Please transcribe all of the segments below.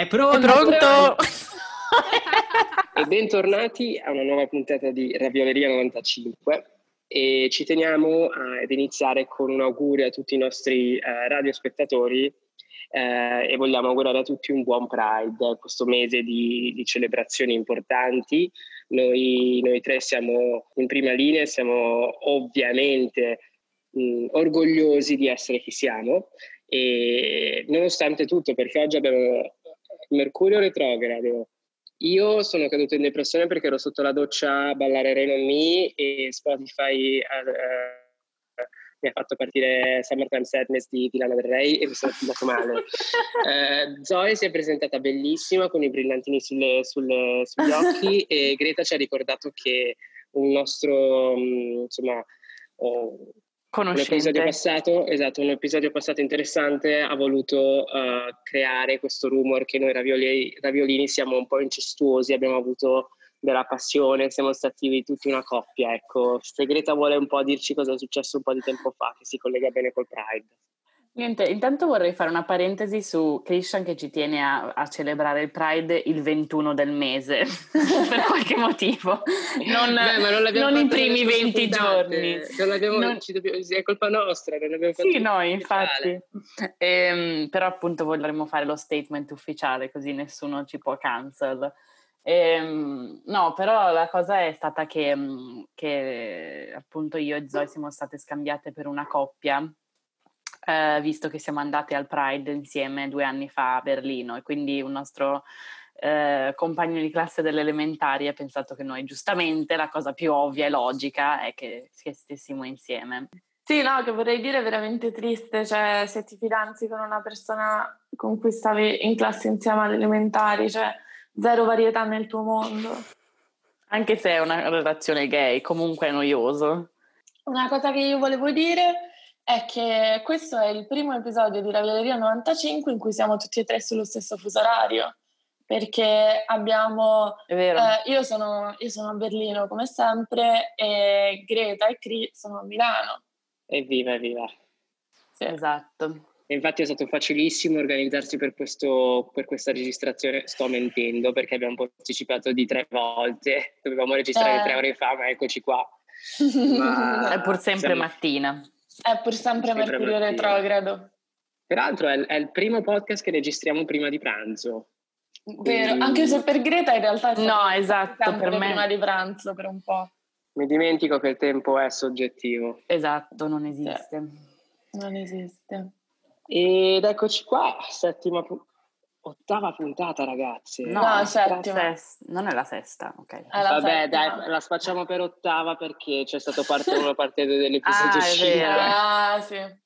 È pronto! È pronto! e bentornati a una nuova puntata di Ravioleria 95 e ci teniamo ad iniziare con un augurio a tutti i nostri eh, radiospettatori eh, e vogliamo augurare a tutti un buon Pride, questo mese di, di celebrazioni importanti. Noi, noi, tre siamo in prima linea, siamo ovviamente mh, orgogliosi di essere chi siamo e nonostante tutto, perché oggi abbiamo Mercurio retrogrado, io sono caduto in depressione perché ero sotto la doccia a ballare Rain on Me e Spotify uh, mi ha fatto partire Summertime Sadness di, di Lana Del Rey e mi sono fidato male. uh, Zoe si è presentata bellissima con i brillantini sulle, sulle, sugli occhi e Greta ci ha ricordato che un nostro, um, insomma, uh, un episodio passato, esatto, un episodio passato interessante ha voluto uh, creare questo rumor che noi ravioli, raviolini siamo un po' incestuosi, abbiamo avuto della passione, siamo stati tutti una coppia, ecco. Se Greta vuole un po' dirci cosa è successo un po' di tempo fa, che si collega bene col Pride. Niente, intanto vorrei fare una parentesi su Christian che ci tiene a, a celebrare il Pride il 21 del mese, per qualche motivo, non, Beh, non, non i primi 20 giorni. Non dobbiamo, è colpa nostra, non abbiamo fatto Sì, no, infatti. Ehm, però appunto vorremmo fare lo statement ufficiale così nessuno ci può cancel. Ehm, no, però la cosa è stata che, che appunto io e Zoe siamo state scambiate per una coppia eh, visto che siamo andati al Pride insieme due anni fa a Berlino e quindi un nostro eh, compagno di classe delle elementari ha pensato che noi giustamente la cosa più ovvia e logica è che, che stessimo insieme. Sì, no, che vorrei dire è veramente triste, cioè se ti fidanzi con una persona con cui stavi in classe insieme alle elementari, cioè zero varietà nel tuo mondo. Anche se è una relazione gay, comunque è noioso. Una cosa che io volevo dire è che questo è il primo episodio di Ravialeria 95 in cui siamo tutti e tre sullo stesso fuso orario. Perché abbiamo. Eh, io, sono, io, sono, a Berlino come sempre e Greta e Cri sono a Milano. Evviva, evviva. Sì. Esatto. E infatti è stato facilissimo organizzarsi per, questo, per, questa registrazione. Sto mentendo perché abbiamo posticipato di tre volte. Dovevamo registrare eh. tre ore fa, ma eccoci qua. Ma è pur sempre siamo... mattina. È pur sempre, sempre Mercurio retrogrado. Peraltro è, è, il primo podcast che registriamo prima di pranzo. Vero, Quindi... anche se per Greta in realtà è no, esatto, per me... prima di pranzo per un po'. Mi dimentico che il tempo è soggettivo. Esatto, non esiste. Eh, non esiste. Ed eccoci qua, settima, Ottava puntata, ragazzi. No, no settima. Sest- non è la sesta, ok. Vabbè, settima. dai, la spacciamo per ottava perché c'è stato parte 1 e parte 2 dell'episodio ah, 5. Ah, sì.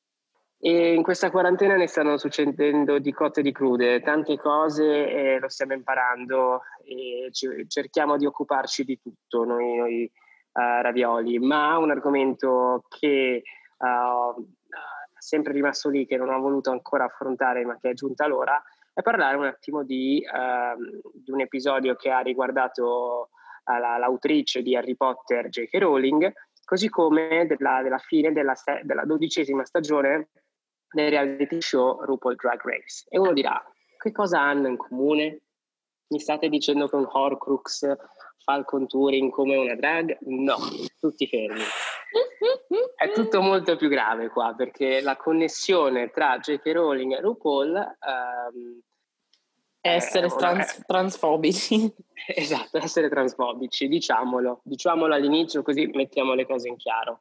E in questa quarantena ne stanno succedendo di cotte e di crude, tante cose e lo stiamo imparando e ci, cerchiamo di occuparci di tutto noi, noi uh, ravioli, ma un argomento che uh, è sempre rimasto lì, che non ho voluto ancora affrontare ma che è giunta l'ora, e parlare un attimo di, um, di un episodio che ha riguardato uh, la, l'autrice di Harry Potter, J.K. Rowling, così come della, della fine della, della, dodicesima stagione del reality show RuPaul Drag Race. E uno dirà, che cosa hanno in comune? Mi state dicendo che un Horcrux fa il contouring come una drag? No, tutti fermi. È tutto molto più grave qua perché la connessione tra J.K. Rowling e RuPaul um, essere trans, transfobici. Esatto, essere transfobici, diciamolo, diciamolo all'inizio così mettiamo le cose in chiaro.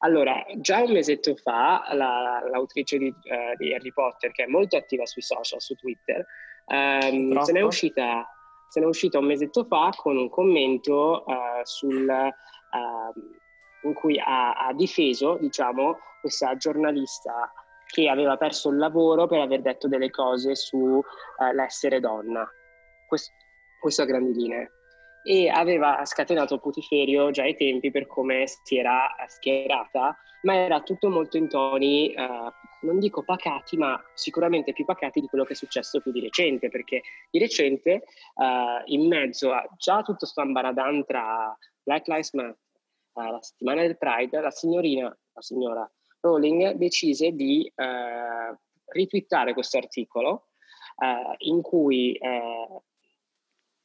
Allora, già un mesetto fa la, l'autrice di, uh, di, Harry Potter, che è molto attiva sui social, su Twitter, um, se, n'è uscita, se n'è uscita un mesetto fa con un commento uh, sul... Uh, in cui ha, ha difeso diciamo, questa giornalista che aveva perso il lavoro per aver detto delle cose sull'essere eh, donna. Questo, questo a grandi linee. E aveva scatenato putiferio già ai tempi per come si era schierata, ma era tutto molto in toni, eh, non dico pacati, ma sicuramente più pacati di quello che è successo più di recente, perché di recente, eh, in mezzo a già tutto questo ambaradan tra Black Lives Matter, la settimana del Pride, la signorina, la signora Rowling decise di eh, ritwittare questo articolo in cui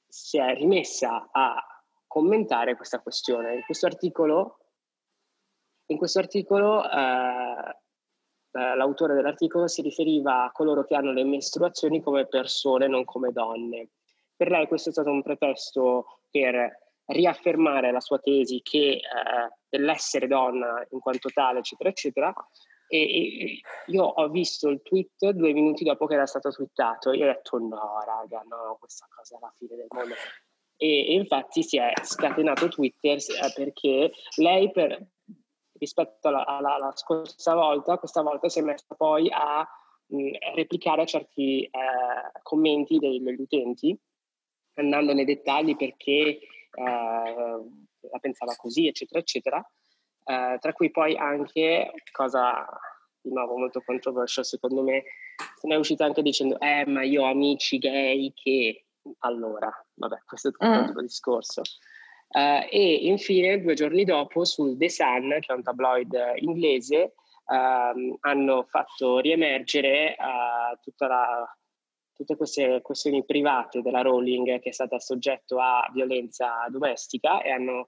si è rimessa a commentare questa questione. In questo articolo, in questo articolo eh, l'autore dell'articolo si riferiva a coloro che hanno le mestruazioni come persone, non come donne. Per lei questo è stato un pretesto per riaffermare la sua tesi che eh, dell'essere donna in quanto tale, eccetera, eccetera. E, e, io ho visto il tweet due minuti dopo che era stato twittato. Io ho detto: no, raga, no, questa cosa è la fine del mondo. E, e infatti si è scatenato Twitter eh, perché lei, per, rispetto alla, alla, alla, scorsa volta, questa volta si è messa poi a mh, replicare certi eh, commenti dei, degli utenti, andando nei dettagli perché eh, la pensava così, eccetera, eccetera. Eh, tra cui poi anche, cosa di nuovo molto controversial secondo me, se ne è uscita anche dicendo, eh ma io ho amici gay che... Allora, vabbè, questo è tutto un mm. altro discorso. Uh, e infine, due giorni dopo, sul The Sun, che è un tabloid inglese, uh, hanno fatto riemergere uh, la, tutte queste questioni private della Rowling che è stata soggetto a violenza domestica e hanno,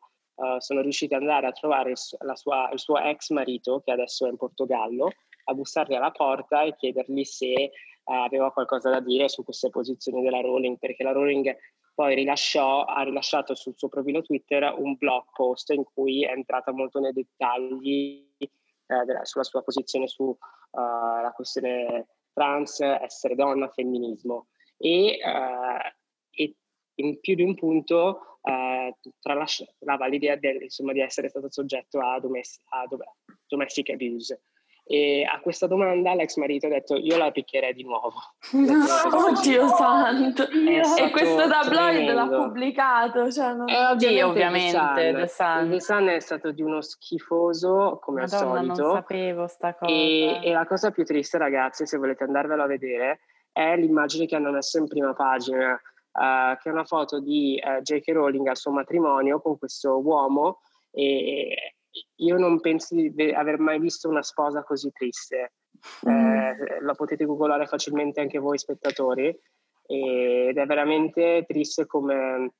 sono riusciti ad andare a trovare sua, il suo ex marito, che adesso è in Portogallo, a bussargli alla porta e chiedergli se aveva qualcosa da dire su queste posizioni della Rowling, perché la Rowling poi rilasciò, ha rilasciato sul suo profilo Twitter un blog post in cui è entrata molto nei dettagli eh, della, sulla sua posizione sulla uh, questione trans, essere donna, femminismo. E, uh, e in più di un punto uh, tralasciava l'idea del, insomma, di essere stato soggetto a, domestic, a domestic abuse. E a questa domanda l'ex marito ha detto io la picchierei di nuovo. No, oddio santo! E questo tabloid l'ha pubblicato. Cioè non... eh, ovviamente, ovviamente The Sun. The Sun è stato di uno schifoso come Madonna, al solito. non sapevo sta cosa. E, e la cosa più triste ragazzi, se volete andarvelo a vedere, è l'immagine che hanno messo in prima pagina, uh, che è una foto di uh, J.K. Rowling al suo matrimonio con questo uomo e io non penso di aver mai visto una sposa così triste. Mm. Eh, la potete googolare facilmente anche voi spettatori ed è veramente triste come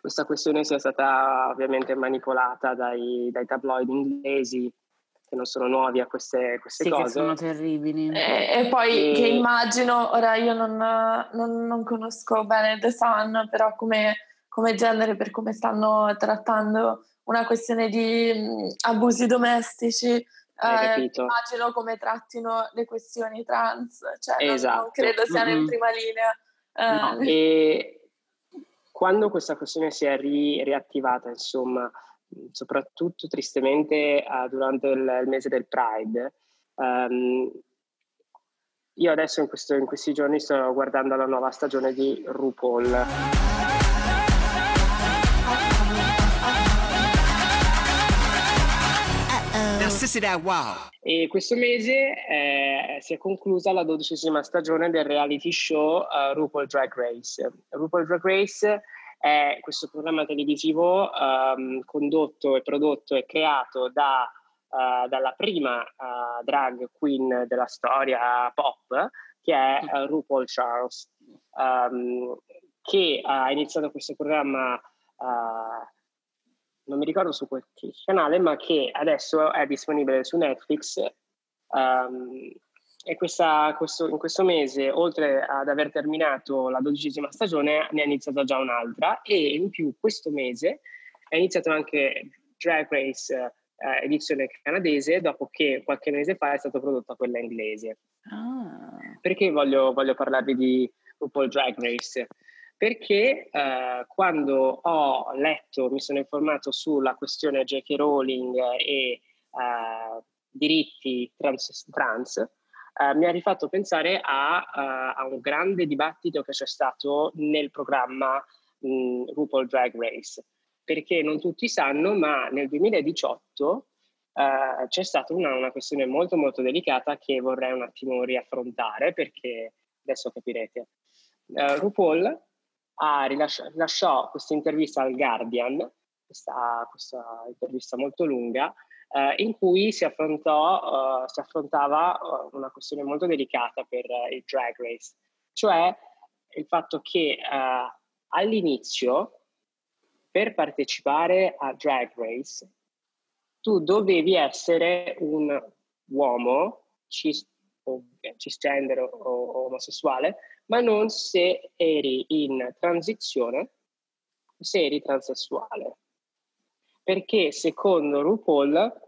questa questione sia stata ovviamente manipolata dai, dai tabloid inglesi che non sono nuovi a queste, queste sì, cose. Che sono terribili. E, e poi e... che immagino, ora io non, non, non, conosco bene The Sun, però come, come genere, per come stanno trattando una questione di mh, abusi domestici. Eh, immagino come trattino le questioni trans, cioè esatto. non, non, credo siano mm-hmm. in prima linea. Eh. No, e quando questa questione si è ri- riattivata, insomma, soprattutto tristemente uh, durante il, il, mese del Pride, um, io adesso in, questo, in questi giorni sto guardando la nuova stagione di RuPaul. Wow. E questo mese eh, si è conclusa la dodicesima stagione del reality show uh, RuPaul Drag Race. RuPaul Drag Race è questo programma televisivo um, condotto e prodotto e creato da, uh, dalla prima uh, drag queen della storia pop, che è uh, RuPaul Charles, um, che ha iniziato questo programma non mi ricordo su quel canale, ma che adesso è disponibile su Netflix. Um, e questa, questo, in questo mese, oltre ad aver terminato la dodicesima stagione, ne è iniziata già un'altra e in più questo mese è iniziato anche Drag Race eh, edizione canadese, dopo che qualche mese fa è stata prodotta quella inglese. Ah. Perché voglio, voglio parlarvi di RuPaul Drag Race? Perché eh, quando ho letto, mi sono informato sulla questione J.K. Rowling e eh, diritti trans, trans eh, mi ha rifatto pensare a, uh, a, un grande dibattito che c'è stato nel programma mh, RuPaul Drag Race, perché non tutti sanno, ma nel 2018 Uh, c'è stata una, una, questione molto molto delicata che vorrei un attimo riaffrontare perché adesso capirete. Uh, RuPaul ha rilasci- rilasciò questa intervista al Guardian, questa, questa intervista molto lunga, uh, in cui si, affrontò, uh, si affrontava uh, una questione molto delicata per il drag race, cioè il fatto che all'inizio per partecipare a drag race tu dovevi essere un uomo cis, o, cisgender o, o omosessuale, ma non se eri in transizione, se eri transessuale perché secondo RuPaul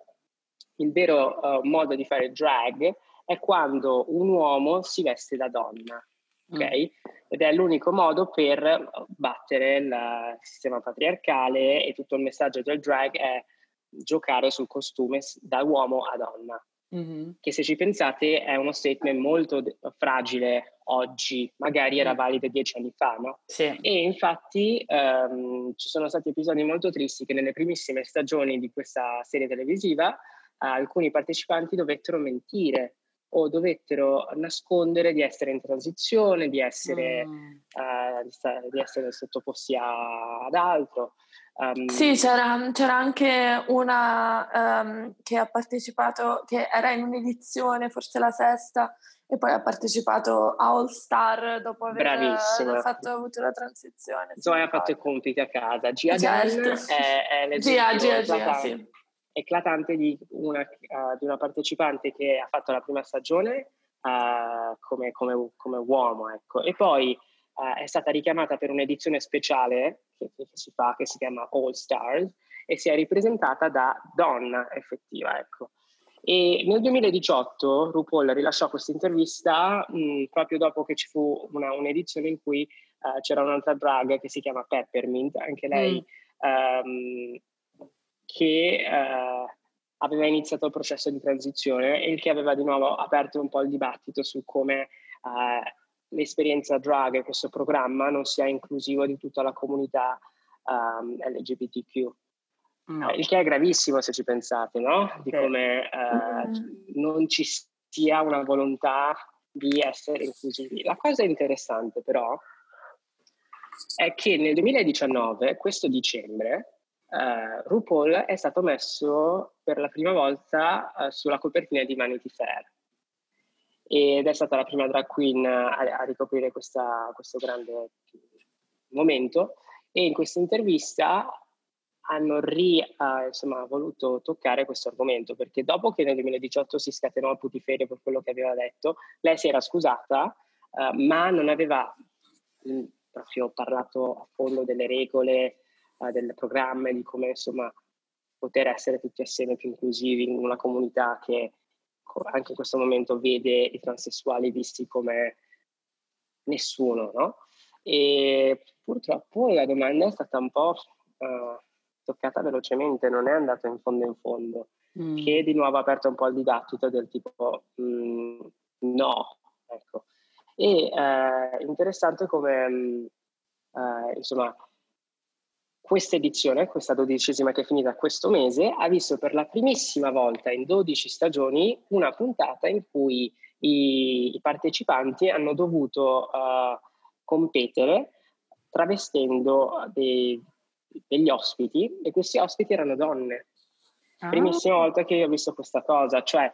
il vero uh, modo di fare drag è quando un uomo si veste da donna, ok? Mm. Ed è l'unico modo per battere il sistema patriarcale e tutto il messaggio del drag è giocare sul costume da uomo a donna. Mm-hmm. Che se ci pensate è uno statement molto fragile oggi, magari era valido dieci anni fa, no? Sì. E infatti um, ci sono stati episodi molto tristi che nelle primissime stagioni di questa serie televisiva uh, alcuni partecipanti dovettero mentire o dovettero nascondere di essere in transizione, di essere, mm. uh, di, sta- di essere sottoposti a- ad altro. Um, sì, c'era, c'era, anche una um, che ha partecipato, che era in un'edizione, forse la sesta, e poi ha partecipato a All Star dopo aver fatto, avuto la transizione. Zoe ha fatto i compiti a casa. Gia certo. È, è Gia, Gia, Gia, sì. eclatante di una, uh, di una, partecipante che ha fatto la prima stagione uh, come, come, come, uomo. Ecco. E poi uh, è stata richiamata per un'edizione speciale che, che, si fa, che si chiama All Stars, e si è ripresentata da donna effettiva, ecco. E nel 2018 RuPaul rilasciò questa intervista mh, proprio dopo che ci fu una, un'edizione in cui uh, c'era un'altra drag che si chiama Peppermint, anche lei, mm. um, che uh, aveva iniziato il processo di transizione e che aveva di nuovo aperto un po' il dibattito su come uh, l'esperienza drag e questo programma non sia inclusivo di tutta la comunità um, LGBTQ. No. Il che è gravissimo se ci pensate, no? Di come uh, mm. non ci sia una volontà di essere inclusivi. La cosa interessante però è che nel 2019, questo dicembre, uh, RuPaul è stato messo per la prima volta uh, sulla copertina di Vanity Fair ed è stata la prima drag queen a, a ricoprire questa, questo grande momento. E in questa intervista hanno ri, uh, insomma, voluto toccare questo argomento perché dopo che nel 2018 si scatenò a putiferio per quello che aveva detto, lei si era scusata uh, ma non aveva mh, mm, proprio parlato a fondo delle regole, uh, del programma di come insomma poter essere tutti assieme più inclusivi in una comunità che anche in questo momento vede i transessuali visti come nessuno, no? E purtroppo la domanda è stata un po' uh, toccata velocemente, non è andata in fondo in fondo, mm. che di nuovo ha aperto un po' il dibattito del tipo mm, no, ecco. E eh, interessante come, eh, insomma, questa edizione, questa dodicesima che è finita questo mese, ha visto per la primissima volta in 12 stagioni una puntata in cui i, i partecipanti hanno dovuto uh, competere travestendo dei, degli ospiti e questi ospiti erano donne. Ah. Primissima volta che io ho visto questa cosa, cioè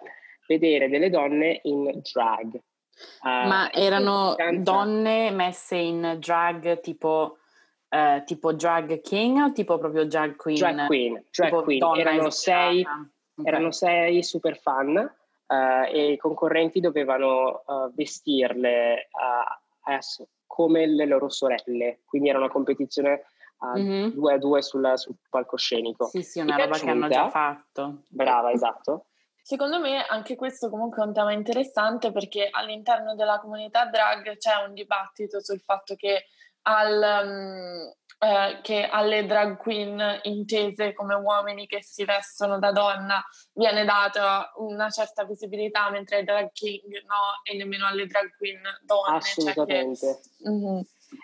vedere delle donne in drag. Uh, Ma erano donne messe in drag tipo eh, tipo drag king o tipo proprio drag queen? Drag queen, drag queen. Erano sei, okay. erano sei, super fan uh, e i concorrenti dovevano uh, vestirle uh, come le loro sorelle, quindi era una competizione mm-hmm. due a due sul, sul palcoscenico. Sì, sì, una roba che hanno già fatto. Brava, esatto. Secondo me anche questo comunque è un tema interessante perché all'interno della comunità drag c'è un dibattito sul fatto che al, um, eh, che alle drag queen intese come uomini che si vestono da donna viene data una certa visibilità, mentre ai drag king no, e nemmeno alle drag queen donne. Assolutamente. Cioè che, mm-hmm.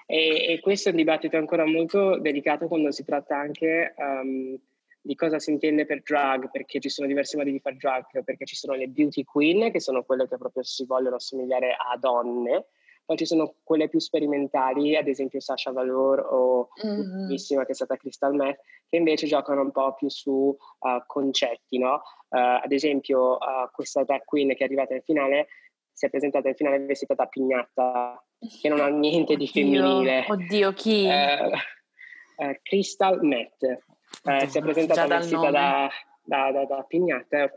e, e, questo è un dibattito ancora molto delicato quando si tratta anche um, di cosa si intende per drag, perché ci sono diversi modi di fare drag, perché ci sono le beauty queen, che sono quelle che proprio si vogliono assomigliare a donne, poi ci sono quelle più sperimentali, ad esempio Sasha Valor o mm-hmm. che è stata Crystal Meth, che invece giocano un po' più su uh, concetti, no? Uh, ad esempio uh, questa drag queen che è arrivata in finale si è presentata in finale vestita da pignata, che non ha niente di femminile. Oddio, chi? Crystal Meth. si è presentata vestita da, da, da, da, pignata,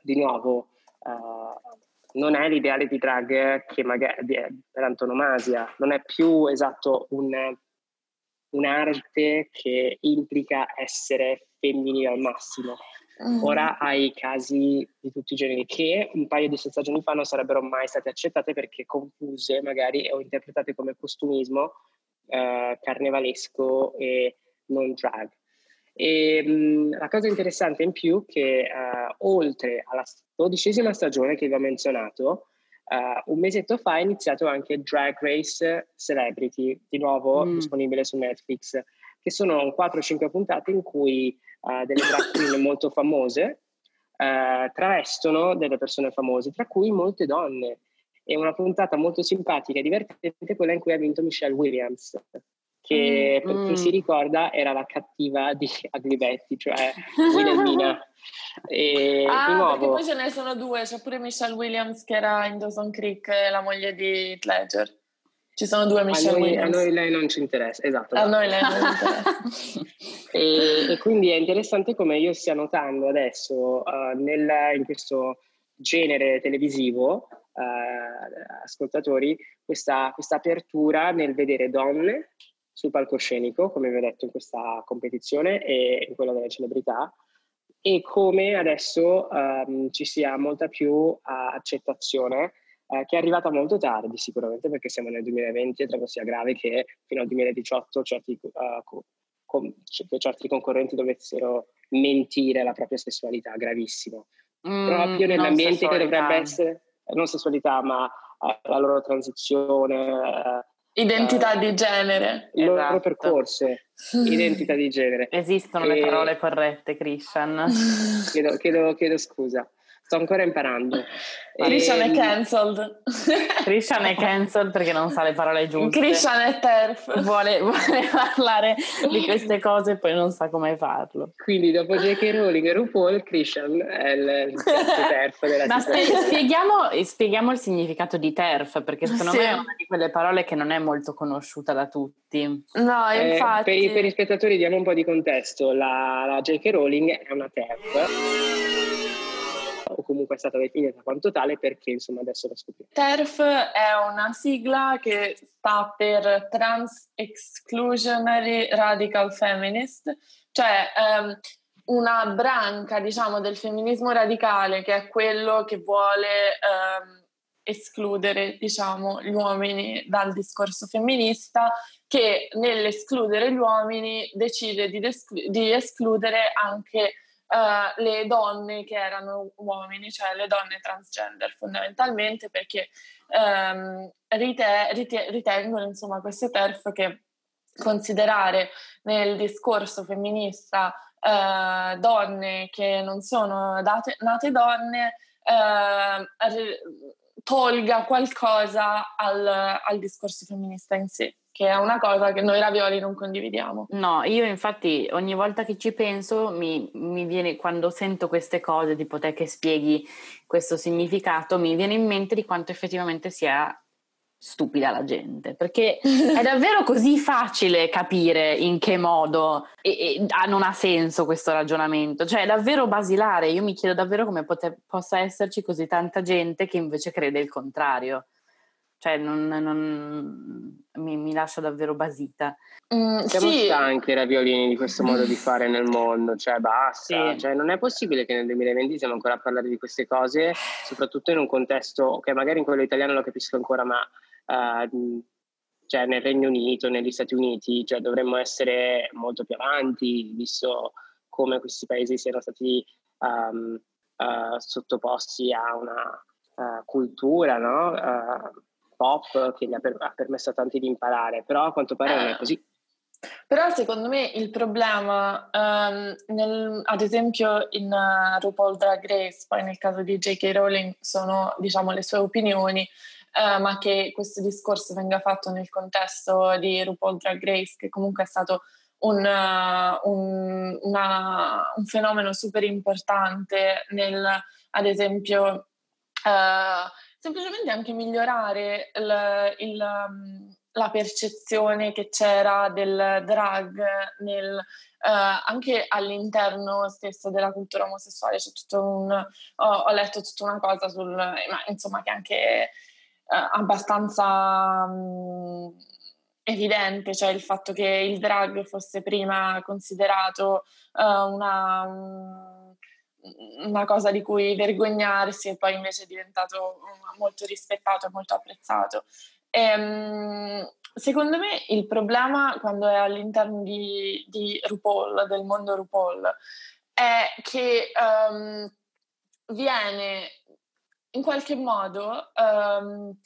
di nuovo non è l'ideale di drag che magari per antonomasia, non è più esatto un, un'arte che implica essere femminile al massimo. Mm. Ora hai casi di tutti i generi che un paio di stagioni fa non sarebbero mai state accettate perché confuse magari o interpretate come costumismo eh, carnevalesco e non drag. E mh, mm, la cosa interessante in più è che uh, oltre alla dodicesima stagione che vi ho menzionato, uh, un mesetto fa è iniziato anche Drag Race Celebrity, di nuovo mm. disponibile su Netflix, che sono 4-5 puntate in cui uh, delle drag queen molto famose travestono delle persone famose, tra cui molte donne. È una puntata molto simpatica e divertente quella in cui ha vinto Michelle Williams che mm. per chi si mm. ricorda era la cattiva di Ugly Betty, cioè Wilhelmina. e ah, nuovo... perché poi ce ne sono due, c'è pure Michelle Williams che era in Dawson Creek, la moglie di Ledger. Ci sono due Michelle a noi, Williams. A noi lei non ci interessa, esatto. A noi lei non interessa. e, e, quindi è interessante come io stia notando adesso uh, nel, in questo genere televisivo, uh, ascoltatori, questa, questa apertura nel vedere donne sul palcoscenico, come vi ho detto in questa competizione e in quella delle celebrità, e come adesso um, ci sia molta più uh, accettazione, uh, che è arrivata molto tardi sicuramente perché siamo nel 2020 e trovo sia grave che fino al 2018 certi, uh, com- certi concorrenti dovessero mentire la propria sessualità, gravissimo. Mm, Proprio nell'ambiente che dovrebbe essere, non sessualità, ma la loro transizione, Identità uh, di genere. Il esatto. loro percorso, identità di genere. Esistono e... le parole corrette, Christian. Chiedo, chiedo, chiedo scusa. Sto ancora imparando. Christian e... è cancelled. Christian è cancelled perché non sa le parole giuste. Christian è TERF. Vuole, vuole, parlare di queste cose e poi non sa come farlo. Quindi dopo J.K. Rowling e RuPaul, Christian è il, il TERF della Ma spie- spieghiamo, spieghiamo, il significato di TERF perché secondo sì. me è una di quelle parole che non è molto conosciuta da tutti. No, infatti. Eh, per, per, i spettatori diamo un po' di contesto. La, la J.K. Rowling è una TERF o comunque è stata definita quanto tale perché insomma adesso lo scopriamo. TERF è una sigla che sta per Trans Exclusionary Radical Feminist, cioè ehm, una branca diciamo del femminismo radicale che è quello che vuole ehm, escludere diciamo gli uomini dal discorso femminista che nell'escludere gli uomini decide di, desclu- di escludere anche uh, le donne che erano uomini, cioè le donne transgender fondamentalmente perché um, rite- rite- ritengono insomma queste TERF che considerare nel discorso femminista uh, donne che non sono date, nate donne uh, tolga qualcosa al, al discorso femminista in sé che è una cosa che noi ravioli non condividiamo. No, io infatti ogni volta che ci penso mi, mi, viene, quando sento queste cose, tipo te che spieghi questo significato, mi viene in mente di quanto effettivamente sia stupida la gente, perché è davvero così facile capire in che modo e, e, non ha senso questo ragionamento, cioè è davvero basilare, io mi chiedo davvero come pote, possa esserci così tanta gente che invece crede il contrario cioè non, non mi, mi, lascia davvero basita. Mm, Siamo sì. stanchi raviolini di questo modo di fare nel mondo, cioè basta, sì. cioè, non è possibile che nel 2020 siamo ancora a parlare di queste cose, soprattutto in un contesto che magari in quello italiano lo capisco ancora, ma uh, cioè nel Regno Unito, negli Stati Uniti, cioè dovremmo essere molto più avanti, visto come questi paesi siano stati um, uh, sottoposti a una uh, cultura, no? Pop che gli ha, per- ha permesso a tanti di imparare, però a quanto pare non è eh. così. Però secondo me il problema, um, nel, ad esempio in uh, RuPaul Drag Race, poi nel caso di J.K. Rowling sono diciamo le sue opinioni, eh, ma che questo discorso venga fatto nel contesto di RuPaul Drag Race, che comunque è stato un, un, una, un fenomeno super importante nel, ad esempio, uh, semplicemente anche migliorare il, il, la percezione che c'era del drag nel, Uh, anche all'interno stesso della cultura omosessuale. C'è tutto un ho, ho letto tutta una cosa sul ma insomma che è anche uh, abbastanza um, evidente, cioè il fatto che il drag fosse prima considerato uh, una, una, cosa di cui vergognarsi e poi invece è diventato molto rispettato e molto apprezzato. E, um, secondo me il problema quando è all'interno di, di RuPaul, del mondo RuPaul, è che um, viene in qualche modo... Um,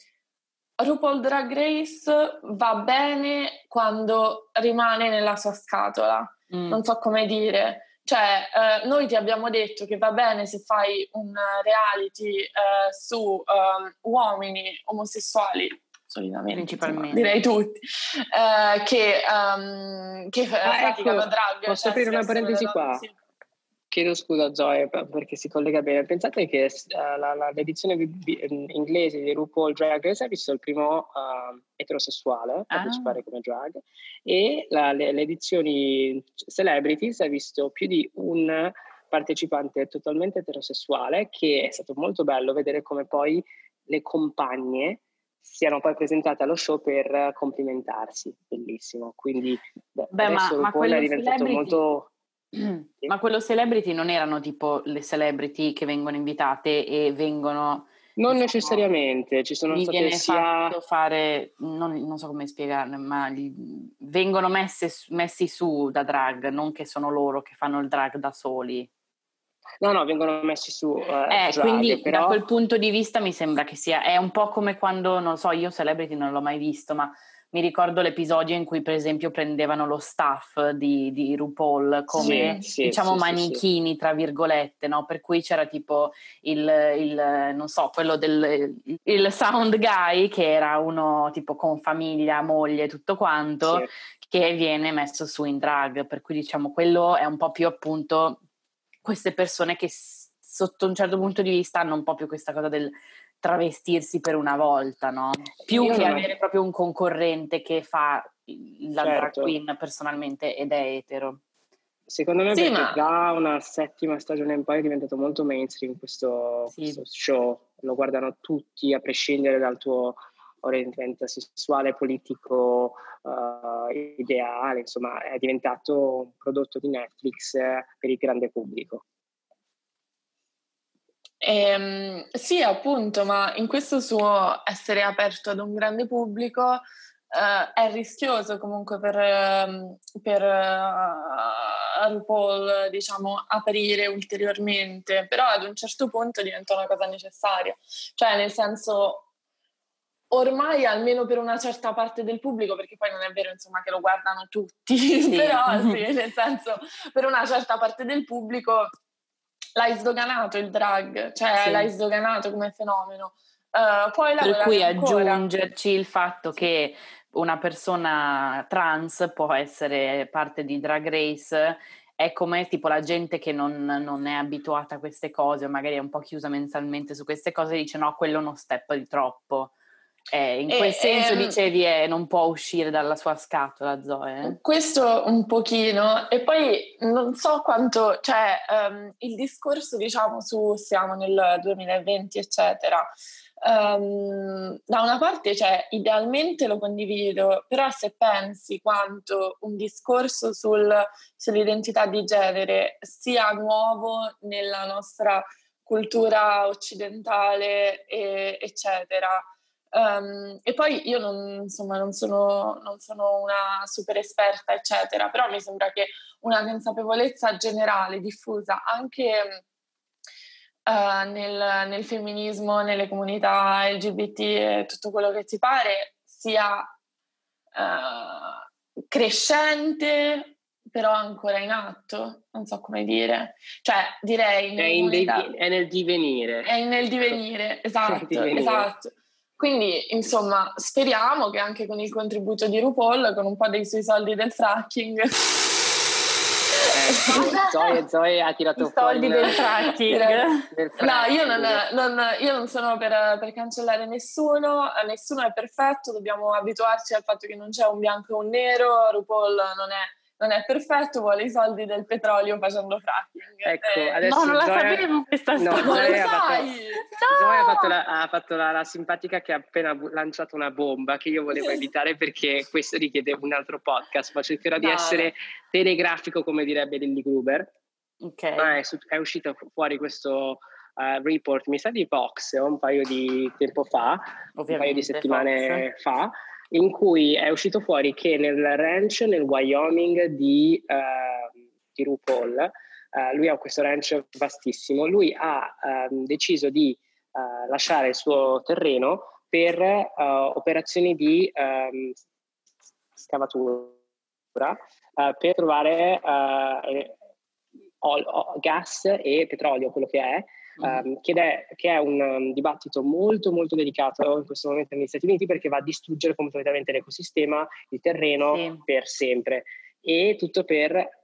RuPaul Drag Race va bene quando rimane nella sua scatola, mm. non so come dire. Cioè, eh, noi ti abbiamo detto che va bene se fai un reality eh, su um, uomini omosessuali, solitamente, principalmente, direi tutti, eh, che, um, che ah, praticano ecco, drag. Posso cioè, aprire una parentesi qua? Sì. Chiedo scusa Zoe perché si collega bene. Pensate che uh, la, la, l'edizione inglese di RuPaul Drag Race ha visto il primo uh, eterosessuale ah. partecipare come drag e la, le, le, edizioni celebrities ha visto più di un partecipante totalmente eterosessuale che è stato molto bello vedere come poi le compagne siano poi presentate allo show per complimentarsi. Bellissimo. Quindi beh, adesso ma, RuPaul ma è diventato celebrity... molto Ma quello celebrity non erano tipo le celebrity che vengono invitate e vengono... Non diciamo, necessariamente, ci sono state sia... fatto fare, non, non, so come spiegarne, ma gli, vengono messe, messi su da drag, non che sono loro che fanno il drag da soli. No, no, vengono messi su. Eh, eh quindi però... da quel punto di vista mi sembra che sia, è un po' come quando, non so, io Celebrity non l'ho mai visto, ma mi ricordo l'episodio in cui per esempio prendevano lo staff di, di RuPaul come sì, diciamo sì, manichini sì, tra virgolette, no? per cui c'era tipo il, il, non so, quello del il sound guy che era uno tipo con famiglia, moglie, tutto quanto, che viene messo su in drag, per cui diciamo quello è un po' più appunto queste persone che sotto un certo punto di vista hanno un po' più questa cosa del travestirsi per una volta, no? Più Io che non... avere proprio un concorrente che fa la certo. drag queen personalmente ed è etero. Secondo me sì, perché ma... da una settima stagione in poi è diventato molto mainstream questo, sì. questo show, lo guardano tutti a prescindere dal tuo orientamento sessuale, politico, uh, ideale, insomma è diventato un prodotto di Netflix per il grande pubblico. Ehm, sì, appunto, ma in questo suo essere aperto ad un grande pubblico eh, è rischioso comunque per, ehm, per uh, RuPaul, diciamo, aprire ulteriormente, però ad un certo punto diventa una cosa necessaria. Cioè, nel senso, ormai almeno per una certa parte del pubblico, perché poi non è vero insomma che lo guardano tutti, sì. però sì, nel senso per una certa parte del pubblico l'hai sdoganato il drag, cioè sì. l'hai sdoganato come fenomeno. Uh, poi per cui ancora. aggiungerci il fatto che una persona trans può essere parte di Drag Race è come tipo la gente che non, non, è abituata a queste cose o magari è un po' chiusa mentalmente su queste cose dice no, quello è uno step di troppo. Eh, in quel e, senso ehm, dicevi eh, non può uscire dalla sua scatola Zoe. Eh? Questo un pochino e poi non so quanto, cioè um, il discorso diciamo su siamo nel 2020 eccetera, um, da una parte cioè idealmente lo condivido, però se pensi quanto un discorso sul, sull'identità di genere sia nuovo nella nostra cultura occidentale e, eccetera Um, e poi io non, insomma, non sono, non sono, una super esperta, eccetera, però mi sembra che una consapevolezza generale, diffusa anche uh, nel, nel, femminismo, nelle comunità LGBT e tutto quello che ti pare, sia uh, crescente, però ancora in atto, non so come dire. Cioè, direi... È, in de- è nel divenire. È nel divenire, esatto, divenire. esatto Quindi, insomma, speriamo che anche con il contributo di RuPaul, con un po' dei suoi soldi del fracking, Zoe, Zoe ha tirato I soldi del fracking. del No, io non, fracking. non- io non sono per, per cancellare nessuno, eh, nessuno è perfetto, dobbiamo abituarci al fatto che non c'è un bianco e un nero, RuPaul non è, non è perfetto, vuole i soldi del petrolio facendo fracking. Ecco, Eh, adesso No, non la Zoe- sapevo questa No, storia. non lo Zoe ha fatto- sai! Zoe ha fatto, la, ha fatto la- la simpatica che ha appena bu- lanciato una bomba che io volevo evitare perché questo richiede un altro podcast, ma cercherò di No, essere telegrafico come direbbe Lilly Gruber. Ok. Ma è, è uscito fu- fuori questo eh, report, mi sa di Vox, un paio di tempo fa, un paio Ovviamente, di settimane Fox. fa, in cui è uscito fuori che nel ranch nel Wyoming di, eh, di RuPaul, eh, lui ha questo ranch vastissimo, lui ha ehm, deciso di eh, lasciare il suo terreno per eh, operazioni di ehm, scavatura per trovare gas e petrolio, quello che è. Ehm, che, è, che è un um, dibattito molto molto delicato in questo momento negli Stati Uniti perché va a distruggere completamente l'ecosistema, il terreno Sì. per sempre e tutto per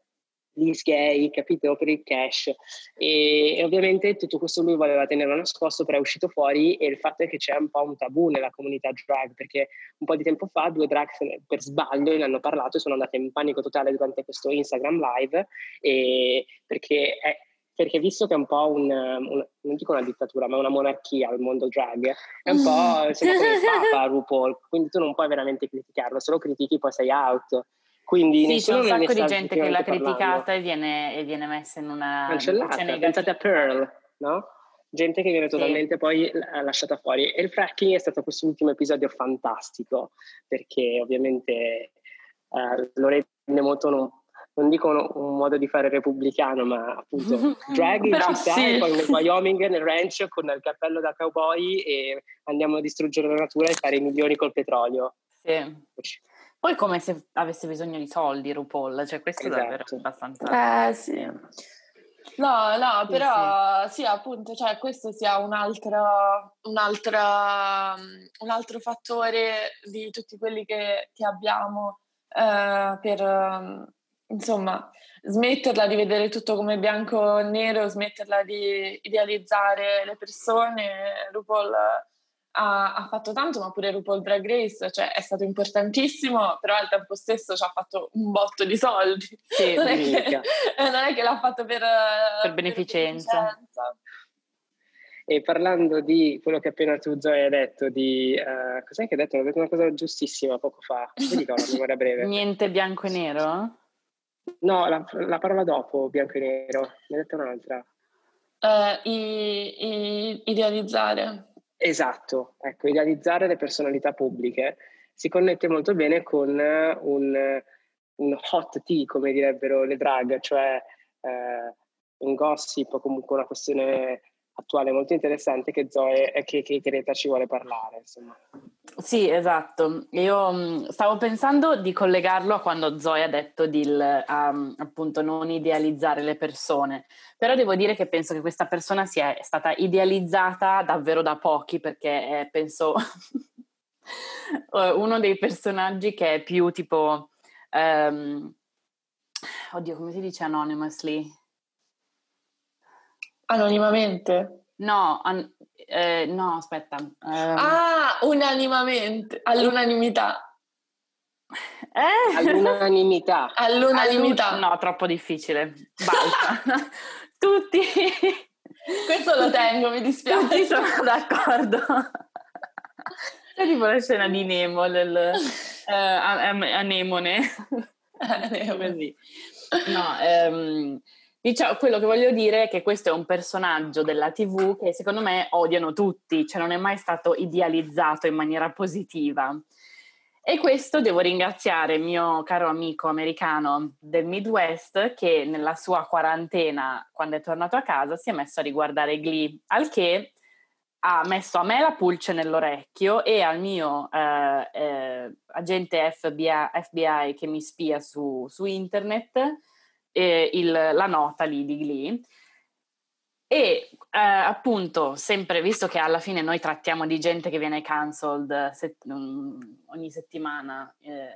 gli sgay, capito? Per il cash e, e ovviamente tutto questo lui voleva tenerlo nascosto però è uscito fuori e il fatto è che c'è un po' un tabù nella comunità drag perché un po' di tempo fa due drag per sbaglio ne hanno parlato e sono andate in panico totale durante questo Instagram live e perché, è- perché visto che è un po' un, un- non dico una dittatura ma una monarchia il mondo drag è un po' insomma come il Papa RuPaul quindi tu non puoi veramente criticarlo se lo critichi poi sei out quindi Sì, c'è un sacco di gente che l'ha parlando. criticata e viene, e viene messa in una cancellata. Pensate a. Pearl, no? Gente che viene Sì. totalmente poi l- lasciata fuori. E il fracking è stato quest'ultimo episodio fantastico, perché ovviamente eh, lo rende molto, non, non dico un, un modo di fare repubblicano, ma appunto drag in città sì. e poi nel Wyoming, nel ranch, con il cappello da cowboy e andiamo a distruggere la natura e fare i milioni col petrolio. Sì. Poi come se avesse bisogno di soldi RuPaul, cioè questo è davvero Esatto. abbastanza... Eh sì. No, no, Sì, però sì, appunto, cioè questo sia un altro, un altro, un altro fattore di tutti quelli che, che abbiamo eh, per, ehm, insomma, smetterla di vedere tutto come bianco e nero, smetterla di idealizzare le persone. RuPaul ha, ha fatto tanto, ma pure RuPaul Drag Race, cioè è stato importantissimo, però al tempo stesso ci ha fatto un botto di soldi. Sì, non, è che, non è che l'ha fatto per, Per beneficenza. beneficenza. E parlando di quello che appena tu Zoe hai detto, di eh, cos'è che hai detto? Hai detto una cosa giustissima poco fa. Che ho la memoria breve. Niente bianco e nero? No, la, la parola dopo, bianco e nero. Ne hai detto un'altra. Eh, i- i- idealizzare. Esatto, ecco, idealizzare le personalità pubbliche si connette molto bene con un, un hot tea, come direbbero le drag, cioè eh, un gossip o comunque una questione attuale molto interessante che Zoe e che, che Greta ci vuole parlare. Insomma. Sì, esatto. Io mh, stavo pensando di collegarlo a quando Zoe ha detto di um, appunto non idealizzare le persone, però devo dire che penso che questa persona sia stata idealizzata davvero da pochi perché è, penso eh, uno dei personaggi che è più tipo ehm, oddio, come si dice anonymously? Anonimamente. No, an- eh, no, aspetta. ehm, Ah, unanimamente, all'unanimità. eh? All'unanimità. All'unanimità. All'un- No, troppo difficile. Balza. Tutti, Questo lo tengo, mi tutti dispiace. sono d'accordo. È tipo la scena di Nemo, del, eh, a- a- anemone. Così. No, ehm, diciamo, quello che voglio dire è che questo è un personaggio della TV che secondo me odiano tutti, cioè non è mai stato idealizzato in maniera positiva. E questo devo ringraziare il mio caro amico americano del Midwest che nella sua quarantena, quando è tornato a casa, si è messo a riguardare Glee, al che ha messo a me la pulce nell'orecchio e al mio eh, eh, agente FBI, FBI che mi spia su, su internet eh, il- la nota lì di Glee. E eh, appunto, sempre visto che alla fine noi trattiamo di gente che viene cancelled set- um, ogni settimana eh,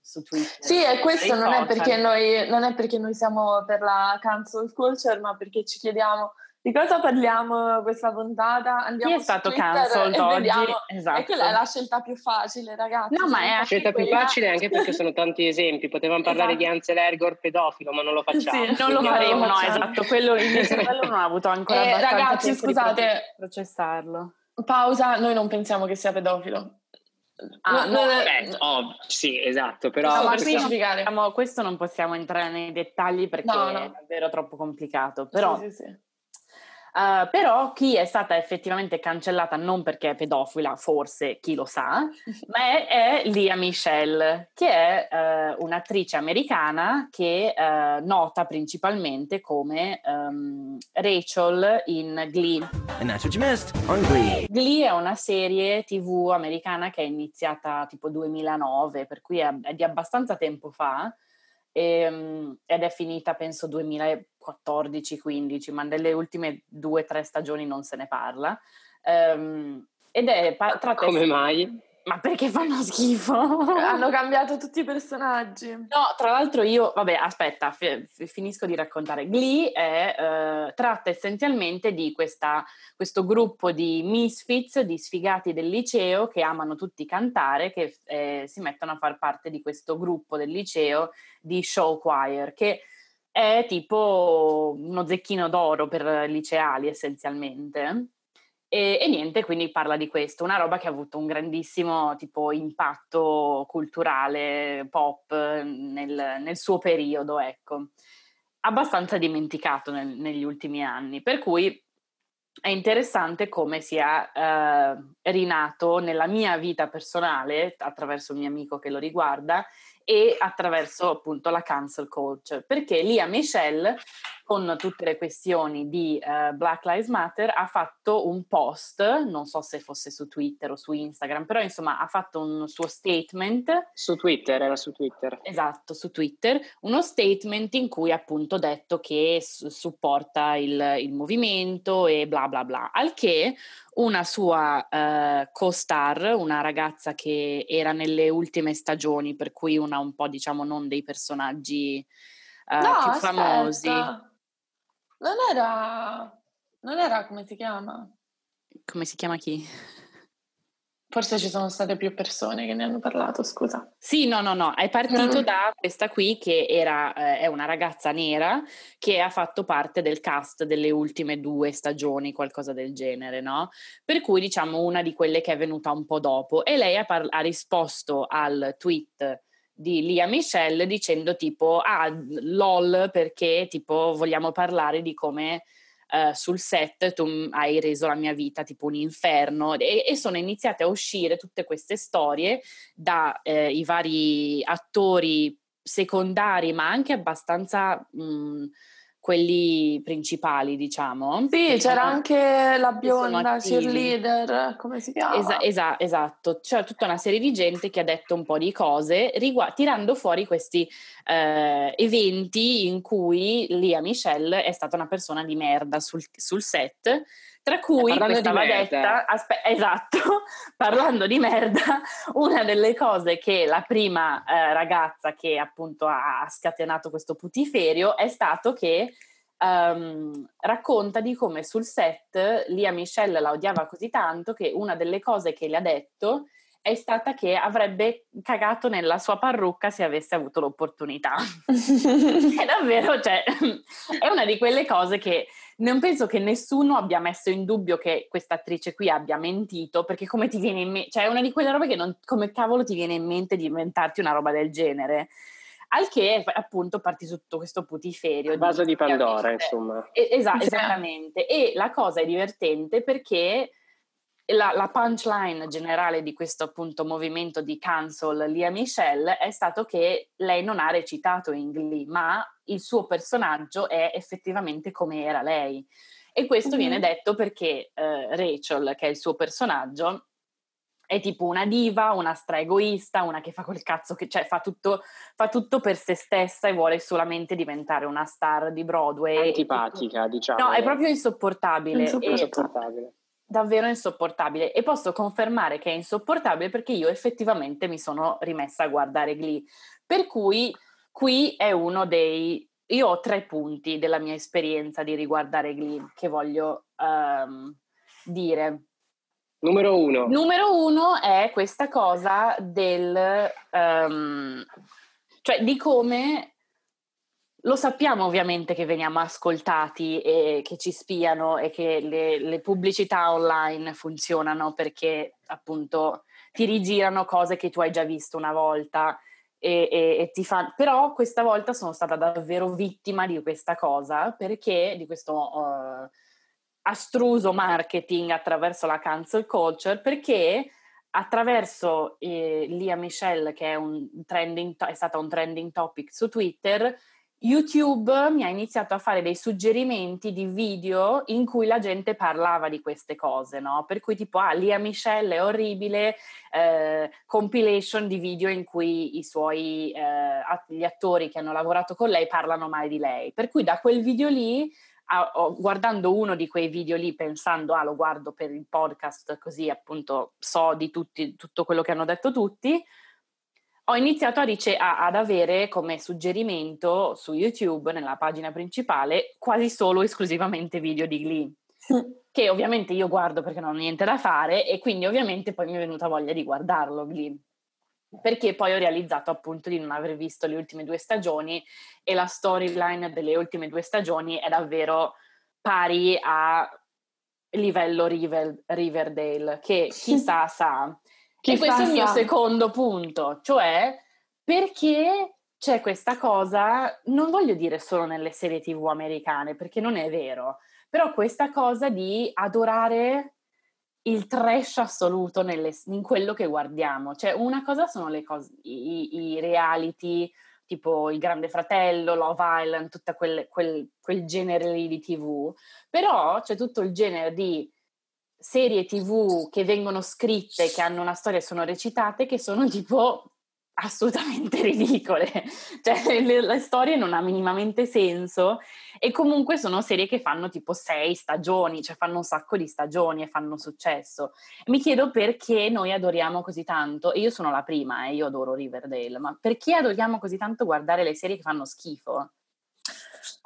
su Twitter. Sì, e questo non è, noi, non è, perché noi, siamo per la cancel culture, ma perché ci chiediamo di cosa parliamo questa puntata? Andiamo Chi è stato cancelled oggi? Vediamo. Esatto. E quella è la scelta più facile, ragazzi. No, ma è la scelta più facile anche perché sono tanti esempi. Potevamo parlare esatto. di Ansel Ergor pedofilo, ma non lo facciamo. Sì, non lo faremo, no, esatto. Quello, invece quello non ha avuto ancora eh, Ragazzi, scusate. processarlo. Pausa, noi non pensiamo che sia pedofilo. Ah, no, no, beh, oh, sì, esatto, però... No, questo, questo non possiamo entrare nei dettagli perché no, no. è davvero troppo complicato, però... Sì, sì, sì. Uh, però chi è stata effettivamente cancellata non perché è pedofila, forse chi lo sa, ma è, è Lia Michelle, che è uh, un'attrice americana che uh, nota principalmente come um, Rachel in Glee. And that's what you missed on Glee. Glee è una serie tv americana che è iniziata tipo 2009, per cui è, è di abbastanza tempo fa e, ehm, ed è finita penso 2014-15, ma nelle ultime due o tre stagioni non se ne parla. Um, ed è tra Come mai? Ma perché fanno schifo? Hanno cambiato tutti i personaggi. No, tra l'altro io, vabbè, aspetta, f- finisco di raccontare. Glee è, eh, tratta essenzialmente di questa, questo gruppo di misfits, di sfigati del liceo che amano tutti cantare, che eh, si mettono a far parte di questo gruppo del liceo di show choir, che è tipo uno zecchino d'oro per liceali essenzialmente e, e, niente, quindi parla di questo, una roba che ha avuto un grandissimo tipo impatto culturale, pop nel, nel suo periodo, ecco. Abbastanza dimenticato nel, negli ultimi anni, per cui è interessante come sia eh, rinato nella mia vita personale, attraverso il mio amico che lo riguarda, e attraverso appunto la cancel culture, perché Lia Michelle con tutte le questioni di uh, Black Lives Matter ha fatto un post, non so se fosse su Twitter o su Instagram, però insomma ha fatto un suo statement. Su Twitter, era su Twitter. Esatto, su Twitter, uno statement in cui ha appunto detto che su- supporta il, il, movimento e bla bla bla, al che una sua uh, co-star, una ragazza che era nelle ultime stagioni, per cui una un po' diciamo non dei personaggi uh, no, più aspetta. famosi. Non era... Non era come si chiama? Come si chiama chi? Forse ci sono state più persone che ne hanno parlato, scusa. Sì, no, no, no, è partito mm. da questa qui che era, eh, è una ragazza nera che ha fatto parte del cast delle ultime due stagioni, qualcosa del genere, no? Per cui diciamo una di quelle che è venuta un po' dopo e lei ha, par- ha risposto al tweet di Lia Michelle dicendo tipo ah lol perché tipo vogliamo parlare di come uh, sul set tu hai reso la mia vita tipo un inferno. E, e sono iniziate a uscire tutte queste storie dai eh, vari attori secondari ma anche abbastanza mh, quelli principali, diciamo. Sì, c'era anche la bionda cheerleader, come si chiama? Esa- esa- esatto, c'era tutta una serie di gente che ha detto un po' di cose, rigu- tirando fuori questi eh, eventi in cui Lia Michelle è stata una persona di merda sul, sul set tra cui questa va detta, aspe- esatto, parlando di merda, una delle cose che la prima eh, ragazza che appunto ha scatenato questo putiferio è stato che um, racconta di come sul set Lia Michelle la odiava così tanto che una delle cose che le ha detto è stata che avrebbe cagato nella sua parrucca se avesse avuto l'opportunità. è davvero, cioè, è una di quelle cose che non penso che nessuno abbia messo in dubbio che questa attrice qui abbia mentito, perché come ti viene in mente, cioè è una di quelle robe che non, come cavolo ti viene in mente di inventarti una roba del genere. Al che appunto parti su tutto questo putiferio. Vaso di, di Pandora, insomma. Esa- esattamente. E la cosa è divertente perché la, la, punchline generale di questo appunto movimento di cancel Lia Michelle è stato che lei non ha recitato in Glee, ma il suo personaggio è effettivamente come era lei. E questo mm-hmm. viene detto perché eh, Rachel, che è il suo personaggio, è tipo una diva, una stra egoista, una che fa quel cazzo che cioè fa tutto, fa tutto per se stessa e vuole solamente diventare una star di Broadway. Antipatica, diciamo. No, è proprio insopportabile. Insopportabile. Davvero insopportabile e posso confermare che è insopportabile perché io effettivamente mi sono rimessa a guardare Glee. Per cui qui è uno dei io ho tre punti della mia esperienza di riguardare Glee che voglio um, dire. Numero uno. Numero uno è questa cosa del... Um, cioè di come lo sappiamo ovviamente che veniamo ascoltati e che ci spiano e che le, le pubblicità online funzionano perché appunto ti rigirano cose che tu hai già visto una volta e, e, e ti fa... Però questa volta sono stata davvero vittima di questa cosa perché di questo... Uh, astruso marketing attraverso la cancel culture perché attraverso eh, Lia Michelle che è, un trending to- è stata un trending topic su Twitter YouTube mi ha iniziato a fare dei suggerimenti di video in cui la gente parlava di queste cose, no? Per cui tipo, ah, Lia Michelle è orribile, eh, compilation di video in cui i suoi, eh, gli attori che hanno lavorato con lei parlano male di lei. Per cui da quel video lì guardando uno di quei video lì pensando ah lo guardo per il podcast così appunto so di tutti, tutto quello che hanno detto tutti ho iniziato a rice- a, ad avere come suggerimento su YouTube nella pagina principale quasi solo esclusivamente video di Glee. Che ovviamente io guardo perché non ho niente da fare e quindi ovviamente poi mi è venuta voglia di guardarlo Glee. Perché poi ho realizzato appunto di non aver visto le ultime due stagioni e la storyline delle ultime due stagioni è davvero pari a livello River, Riverdale, che chissà sa. E questo è il mio secondo punto, cioè perché c'è questa cosa, non voglio dire solo nelle serie tv americane, perché non è vero, però questa cosa di adorare il trash assoluto nelle, in quello che guardiamo. Cioè, una cosa sono le cose, i, i reality, tipo Il Grande Fratello, Love Island, tutto quel, quel, quel genere lì di TV, però c'è tutto il genere di serie TV che vengono scritte, che hanno una storia e sono recitate, che sono tipo assolutamente ridicole, cioè le, le, storie non hanno minimamente senso e comunque sono serie che fanno tipo sei stagioni, cioè fanno un sacco di stagioni e fanno successo. Mi chiedo perché noi adoriamo così tanto, e io sono la prima, eh, io adoro Riverdale, ma perché adoriamo così tanto guardare le serie che fanno schifo?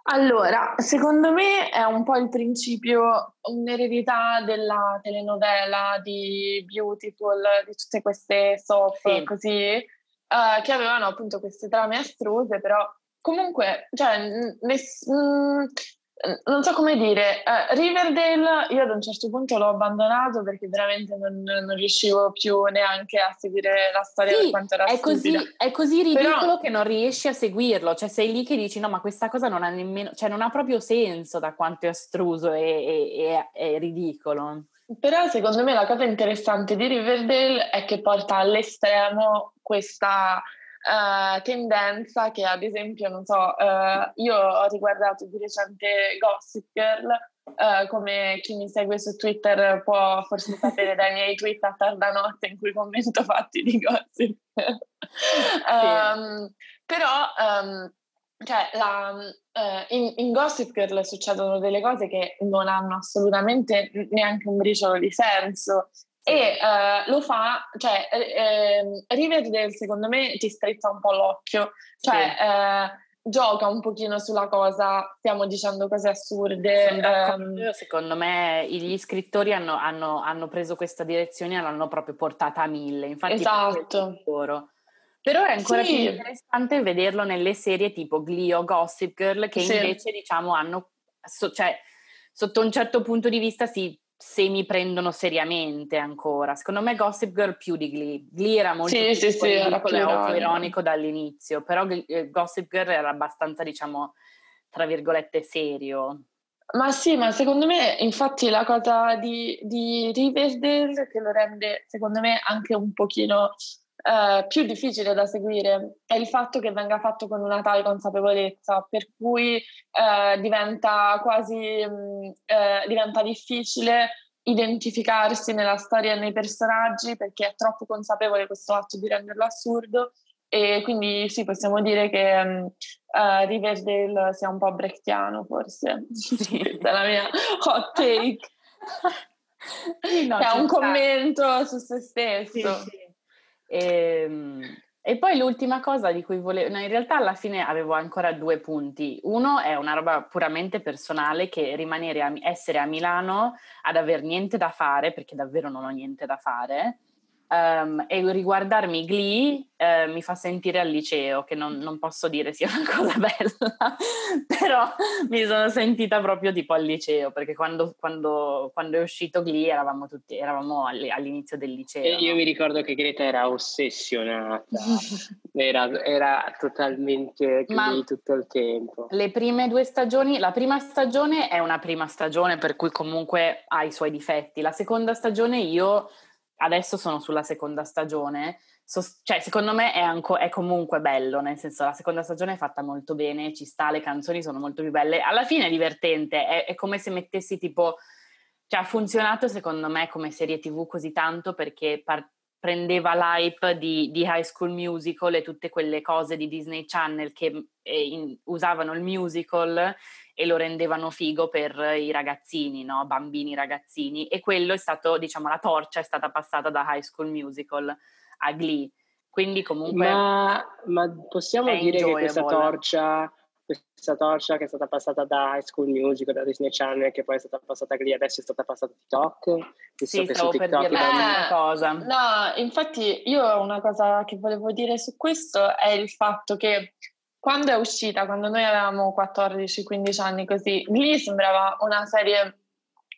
Allora, secondo me è un po' il principio, un'eredità della telenovela di Beautiful, di tutte queste soap sì. così, uh, che avevano appunto queste trame astruse, però comunque, cioè, ness- mh, non so come dire, uh, Riverdale io ad un certo punto l'ho abbandonato perché veramente non, non riuscivo più neanche a seguire la storia sì, per quanto era è così, è così ridicolo Però, che non riesci a seguirlo, cioè sei lì che dici no ma questa cosa non ha nemmeno, cioè non ha proprio senso da quanto è astruso e, e, e è ridicolo. Però secondo me la cosa interessante di Riverdale è che porta all'estremo questa uh, tendenza che ad esempio, non so, uh, io ho riguardato di recente Gossip Girl, uh, come chi mi segue su Twitter può forse sapere dai miei tweet a tarda notte in cui commento fatti di Gossip Girl. um, però... Um, cioè, la, uh, in, in, Gossip Girl succedono delle cose che non hanno assolutamente neanche un briciolo di senso e uh, lo fa, cioè, eh, Riverdale secondo me ti strizza un po' l'occhio, cioè sì. eh, gioca un pochino sulla cosa, stiamo dicendo cose assurde. Um, secondo me gli scrittori hanno, hanno, hanno, preso questa direzione e l'hanno proprio portata a mille, infatti esatto. Però è ancora sì. più interessante vederlo nelle serie tipo Glee o Gossip Girl che sì. invece diciamo hanno, so, cioè sotto un certo punto di vista si semi prendono seriamente ancora. Secondo me Gossip Girl più di Glee. Glee era molto sì, sì, sì, era più ironico dall'inizio, però eh, Gossip Girl era abbastanza, diciamo, tra virgolette, serio. Ma sì, ma secondo me, infatti, la cosa di, di Riverdale che lo rende, secondo me, anche un pochino eh, più difficile da seguire è il fatto che venga fatto con una tale consapevolezza, per cui eh, diventa quasi mh, mm, eh, diventa difficile identificarsi nella storia e nei personaggi perché è troppo consapevole questo atto di renderlo assurdo e quindi sì, possiamo dire che uh, Riverdale sia un po' brechtiano forse. Sì. Questa è la mia hot take. Sì, no, è un commento su se stesso. Sì, sì. E, ehm, e, poi l'ultima cosa di cui volevo... No, in realtà alla fine avevo ancora due punti. Uno è una roba puramente personale che rimanere a, essere a Milano ad aver niente da fare, perché davvero non ho niente da fare, Um, e riguardarmi Glee uh, mi fa sentire al liceo, che non, non, posso dire sia una cosa bella, però mi sono sentita proprio tipo al liceo, perché quando, quando, quando è uscito Glee eravamo tutti, eravamo all'inizio del liceo. E io no? mi ricordo che Greta era ossessionata, era, era, totalmente Glee Ma tutto il tempo. Le prime due stagioni, la prima stagione è una prima stagione per cui comunque ha i suoi difetti, la seconda stagione io adesso sono sulla seconda stagione, so, cioè secondo me è, anco, è, comunque bello, nel senso la seconda stagione è fatta molto bene, ci sta, le canzoni sono molto più belle, alla fine è divertente, è, è come se mettessi tipo, cioè ha funzionato secondo me come serie tv così tanto perché par- prendeva l'hype di, di, High School Musical e tutte quelle cose di Disney Channel che eh, in, usavano il musical e lo rendevano figo per i ragazzini, no? bambini ragazzini e quello è stato, diciamo, la torcia è stata passata da High School Musical a Glee. Quindi comunque... Ma, ma possiamo dire che questa torcia, questa torcia che è stata passata da High School Musical, da Disney Channel, che poi è stata passata a Glee, adesso è stata passata a TikTok? Sì, stavo per dire una cosa. No, infatti io una cosa che volevo dire su questo è il fatto che quando è uscita, quando noi avevamo 14-15 anni così, Glee sembrava una serie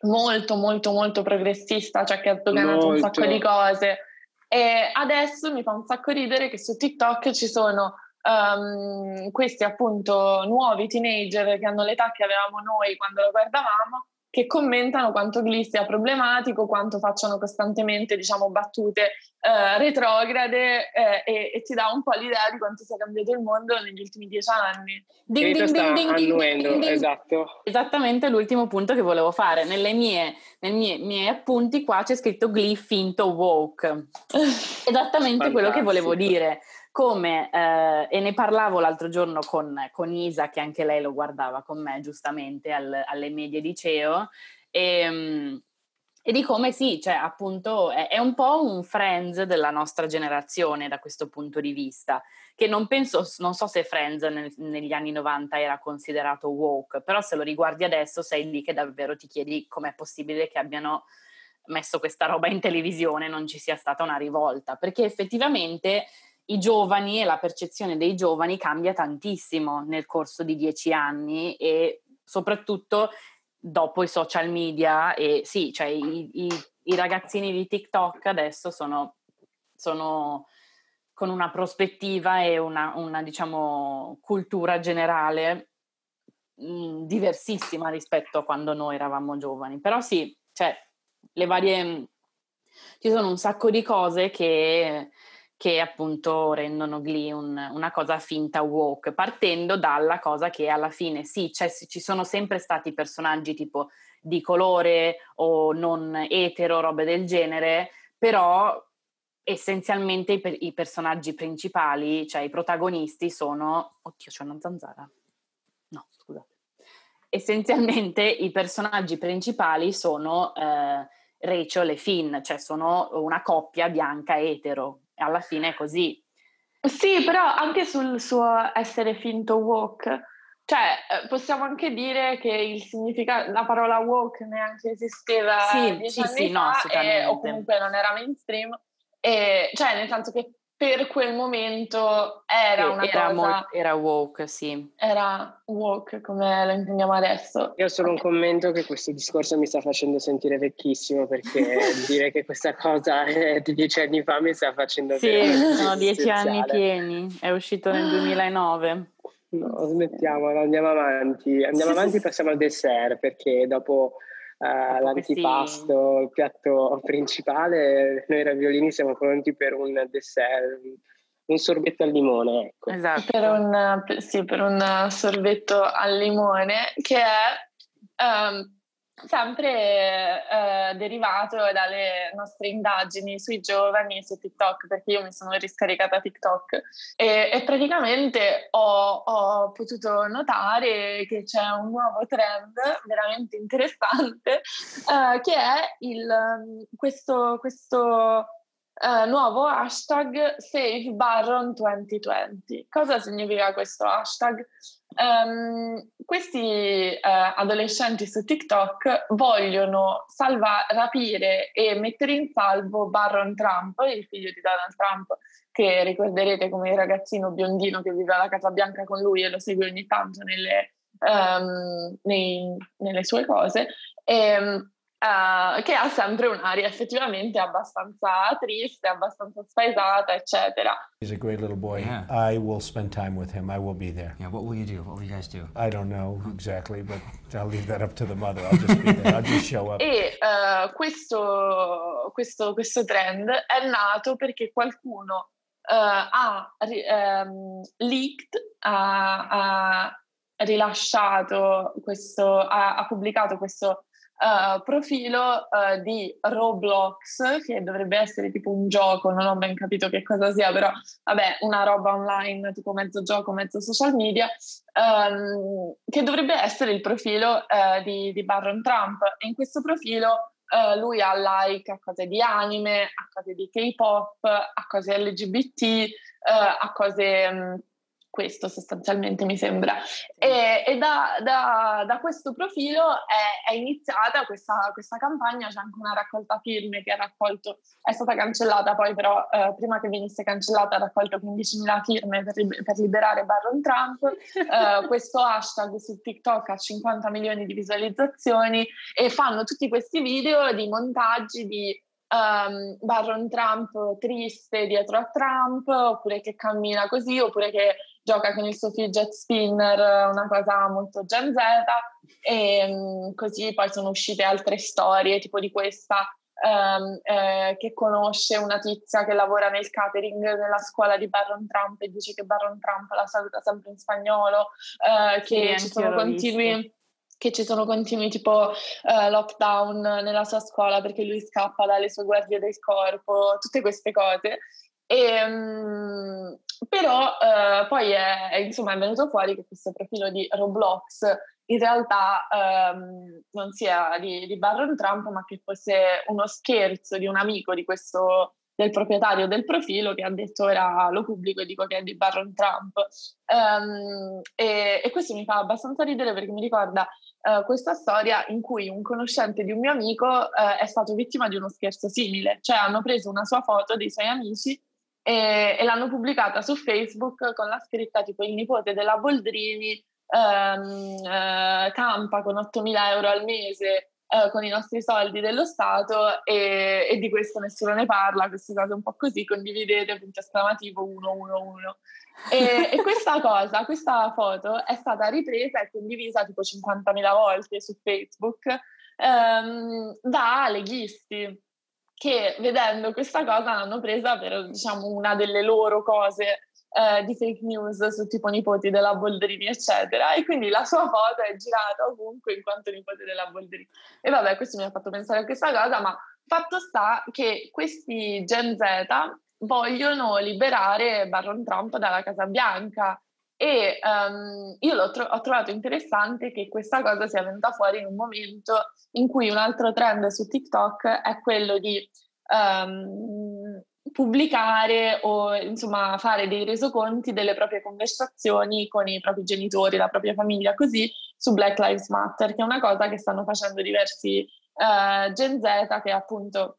molto molto molto progressista, cioè che ha sdoganato un sacco di cose. E adesso mi fa un sacco ridere che su TikTok ci sono um, questi appunto nuovi teenager che hanno l'età che avevamo noi quando lo guardavamo che commentano quanto Glee sia problematico, quanto facciano costantemente diciamo, battute eh, retrograde eh, e, e, ti dà un po' l'idea di quanto sia cambiato il mondo negli ultimi dieci anni. Ding, ding, ding, ding, annuendo, ding, esatto. Esattamente l'ultimo punto che volevo fare. Nelle mie, nei miei, miei appunti qua c'è scritto Glee finto woke. Esattamente quello che volevo dire come, eh, e ne parlavo l'altro giorno con, con, Isa, che anche lei lo guardava con me giustamente al, alle medie liceo, e, ehm, e di come sì, cioè appunto è, è, un po' un Friends della nostra generazione da questo punto di vista, che non penso, non so se Friends nel, negli anni 90 era considerato woke, però se lo riguardi adesso sei lì che davvero ti chiedi com'è possibile che abbiano messo questa roba in televisione non ci sia stata una rivolta, perché effettivamente i giovani e la percezione dei giovani cambia tantissimo nel corso di dieci anni e soprattutto dopo i social media e sì, cioè i, i, i ragazzini di TikTok adesso sono, sono, con una prospettiva e una, una diciamo, cultura generale mh, diversissima rispetto a quando noi eravamo giovani. Però sì, cioè, le varie... Ci sono un sacco di cose che che appunto rendono Glee un, una cosa finta woke, partendo dalla cosa che alla fine sì, ci sono sempre stati personaggi tipo di colore o non etero, robe del genere, però essenzialmente i, i personaggi principali, cioè i protagonisti sono... Oddio, c'è una zanzara. No, scusate. Essenzialmente i personaggi principali sono eh, Rachel e Finn, cioè sono una coppia bianca etero, alla fine è così. Sì, però anche sul suo essere finto woke, cioè eh, possiamo anche dire che il significato, la parola woke neanche esisteva sì, sì, sì, no, e, o comunque non era mainstream, e, cioè nel senso che per quel momento era sì, una era cosa... Molt, era woke, sì. Era woke, come lo intendiamo adesso. Io ho solo un commento che questo discorso mi sta facendo sentire vecchissimo, perché dire che questa cosa è di dieci anni fa mi sta facendo... Sì, sono dieci anni pieni, è uscito nel 2009. No, smettiamo, andiamo avanti. Andiamo avanti, passiamo al dessert, perché dopo uh, l'antipasto, sì. il piatto principale, noi raviolini siamo pronti per un dessert, un sorbetto al limone. Ecco. Esatto. Per un, sì, per un sorbetto al limone che è um, sempre eh, derivato dalle nostre indagini sui giovani su TikTok, perché io mi sono riscaricata TikTok e, e praticamente ho, ho, potuto notare che c'è un nuovo trend veramente interessante eh, che è il, questo, questo Uh, nuovo hashtag Save Barron 2020. Cosa significa questo hashtag? Um, questi uh, adolescenti su TikTok vogliono salva- rapire e mettere in salvo Barron Trump, il figlio di Donald Trump, che ricorderete come il ragazzino biondino che vive alla Casa Bianca con lui e lo segue ogni tanto nelle, um, nei, nelle sue cose. E, Uh, che ha sempre un'aria effettivamente abbastanza triste, abbastanza spaesata, eccetera. He's a great little boy. Yeah. I will spend time with him. I will be there. Yeah, what will you do? What will you guys do? I don't know exactly, but I'll leave that up to the mother. I'll just be there. I'll just show up. E uh, questo, questo, questo, trend è nato perché qualcuno uh, ha um, leaked, ha, ha rilasciato questo, ha, ha pubblicato questo uh, profilo uh, di Roblox, che dovrebbe essere tipo un gioco, non ho ben capito che cosa sia, però vabbè, una roba online, tipo mezzo gioco, mezzo social media, um, che dovrebbe essere il profilo uh, di, di Barron Trump. E in questo profilo Uh, lui ha like a cose di anime, a cose di K-pop, a cose LGBT, uh, a cose um, questo sostanzialmente mi sembra. E, e da, da, da, questo profilo è, è iniziata questa, questa, campagna, c'è anche una raccolta firme che ha raccolto, è stata cancellata poi però eh, prima che venisse cancellata ha raccolto 15.000 firme per, per liberare Barron Trump, eh, questo hashtag su TikTok ha 50 milioni di visualizzazioni e fanno tutti questi video di montaggi di um, Barron Trump triste dietro a Trump, oppure che cammina così, oppure che gioca con il suo fidget spinner, una cosa molto Gen Z. E um, così poi sono uscite altre storie, tipo di questa. Um, eh, che conosce una tizia che lavora nel catering nella scuola di Barron Trump e dice che Barron Trump la saluta sempre in spagnolo, eh, che sì, ci sono continui visto che ci sono continui tipo uh, lockdown nella sua scuola perché lui scappa dalle sue guardie del corpo, tutte queste cose. E, um, però uh, poi è, insomma, è venuto fuori che questo profilo di Roblox in realtà um, non sia di, di Barron Trump, ma che fosse uno scherzo di un amico di questo del proprietario del profilo che ha detto ora lo pubblico e dico che è di Barron Trump. Um, e, e, questo mi fa abbastanza ridere perché mi ricorda uh, questa storia in cui un conoscente di un mio amico uh, è stato vittima di uno scherzo simile, cioè hanno preso una sua foto dei suoi amici e, e l'hanno pubblicata su Facebook con la scritta tipo il nipote della Boldrini um, uh, campa con 8.000 euro al mese eh, con i nostri soldi dello Stato e, e, di questo nessuno ne parla, queste cose un po' così, condividete, punto esclamativo 111. E, e questa cosa, questa foto è stata ripresa e condivisa tipo 50.000 volte su Facebook ehm, da leghisti che vedendo questa cosa l'hanno presa per diciamo una delle loro cose eh, di fake news su tipo nipoti della Boldrini, eccetera. E quindi la sua foto è girata ovunque in quanto nipote della Boldrini. E vabbè, questo mi ha fatto pensare a questa cosa, ma fatto sta che questi Gen Z vogliono liberare Barron Trump dalla Casa Bianca. E um, io tro- ho trovato interessante che questa cosa sia venuta fuori in un momento in cui un altro trend su TikTok è quello di um, pubblicare o insomma fare dei resoconti delle proprie conversazioni con i propri genitori, la propria famiglia, così su Black Lives Matter, che è una cosa che stanno facendo diversi uh, Gen Z che appunto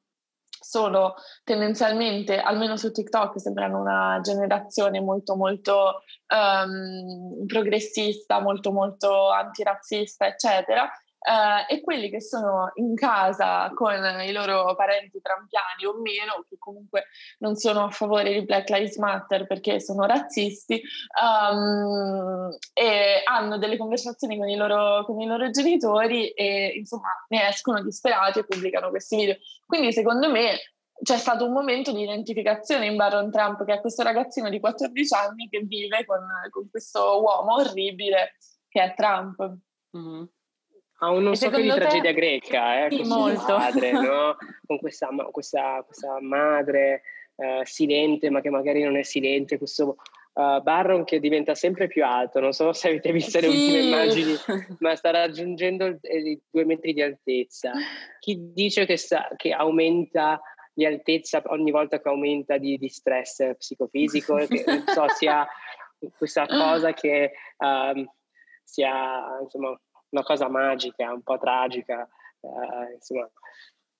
sono tendenzialmente, almeno su TikTok, sembrano una generazione molto molto um, progressista, molto molto antirazzista, eccetera, Uh, e quelli che sono in casa con i loro parenti trampiani o meno, che comunque non sono a favore di Black Lives Matter perché sono razzisti, um, e hanno delle conversazioni con i, loro, con i loro genitori e insomma ne escono disperati e pubblicano questi video. Quindi secondo me c'è stato un momento di identificazione in Barron Trump, che è questo ragazzino di 14 anni che vive con, con questo uomo orribile che è Trump. Mm-hmm. Ha uno scoppio di secondo te- tragedia greca, eh, Sì, con padre, no? Con questa, questa- questa madre eh, silente, ma che magari non è silente, questo eh, Barron che diventa sempre più alto. Non so se avete visto le ultime immagini, ma sta raggiungendo il- eh, i due metri di altezza. Chi dice che, sta- che aumenta di altezza ogni volta che aumenta di, di stress psicofisico, che non so sia questa cosa che ehm, sia insomma una cosa magica, un po' tragica, eh, insomma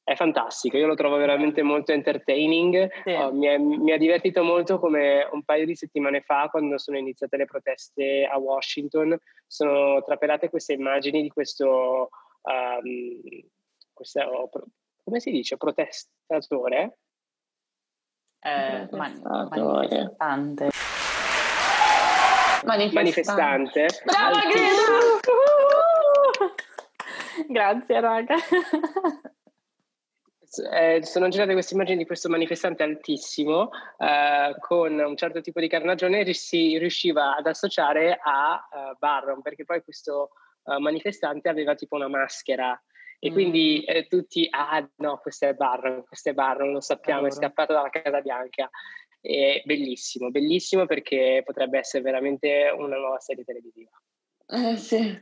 è fantastico, io lo trovo veramente molto entertaining, Sì. Oh, mi, è- mi ha divertito molto come un paio di settimane fa quando sono iniziate le proteste a Washington, sono trapelate queste immagini di questo, ehm, questo pro- come si dice, protestatore? Eh, man- Manifestatore. manifestante. manifestante. Brava. Greta! Grazie, raga. Eh, sono girate queste immagini di questo manifestante altissimo eh, con un certo tipo di carnagione e si riusciva ad associare a eh, Barron perché poi questo eh, manifestante aveva tipo una maschera e Mm. quindi eh, tutti ah no questo è Barron questo è Barron lo sappiamo è Adoro. scappato dalla Casa Bianca è bellissimo bellissimo perché potrebbe essere veramente una nuova serie televisiva Eh, sì.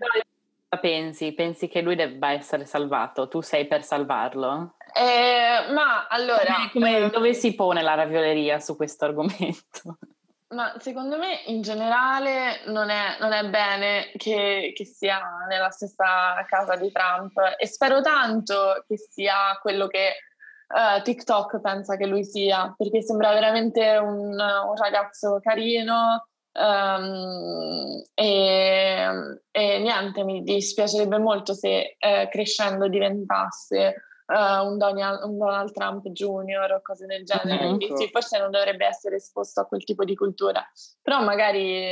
Pensi? Pensi che lui debba essere salvato? Tu sei per salvarlo? Eh, ma allora, Come- come- ehm, dove si pone la ravioleria su questo argomento? ma secondo me in generale non è, non è bene che, che sia nella stessa casa di Trump e spero tanto che sia quello che eh, TikTok pensa che lui sia, perché sembra veramente un, un ragazzo carino. Ehm, e, e niente, mi dispiacerebbe molto se eh, crescendo diventasse eh, un, Donald, un Donald Trump Junior o cose del genere. Mhm. Quindi sì, forse non dovrebbe essere esposto a quel tipo di cultura, però magari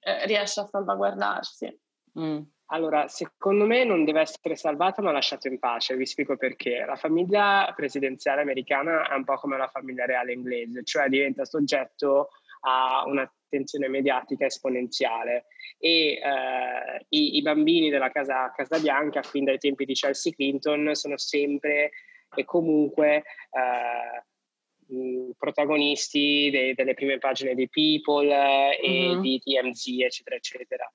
eh, riesce a salvaguardarsi. Mm. Allora, secondo me non deve essere salvato ma lasciato in pace, vi spiego perché. La famiglia presidenziale americana è un po' come la famiglia reale inglese, cioè diventa soggetto a un'attenzione mediatica esponenziale e eh, i, i bambini della casa, casa Bianca, fin dai tempi di Chelsea Clinton, sono sempre e comunque eh, protagonisti de- delle prime pagine di People eh, e Mhm. di TMZ, eccetera, eccetera.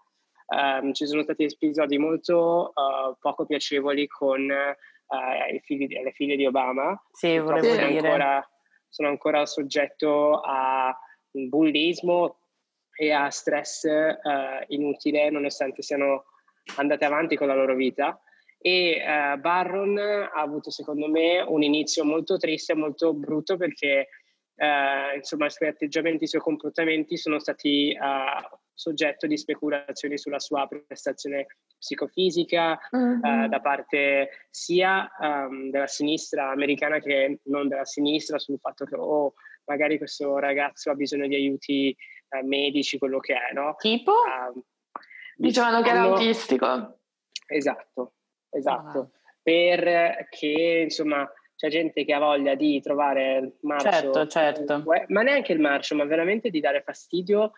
Ehm, ci sono stati episodi molto eh, poco piacevoli con i figli le figlie di Obama. Sì, volevo dire. ancora, sono ancora soggetto a bullismo e a stress eh, inutile nonostante siano andate avanti con la loro vita. E eh, Barron ha avuto secondo me un inizio molto triste, molto brutto perché eh, insomma i suoi atteggiamenti, i suoi comportamenti sono stati eh, soggetto di speculazioni sulla sua prestazione psicofisica, eh, da parte sia ehm, della sinistra americana che non della sinistra sul fatto che oh, magari questo ragazzo ha bisogno di aiuti eh, medici, quello che è, no? Tipo? Ehm, Dicevano che era autistico. Esatto, esatto. Ah. Perché insomma c'è gente che ha voglia di trovare il marcio, Certo, certo. ma neanche il marcio, ma veramente di dare fastidio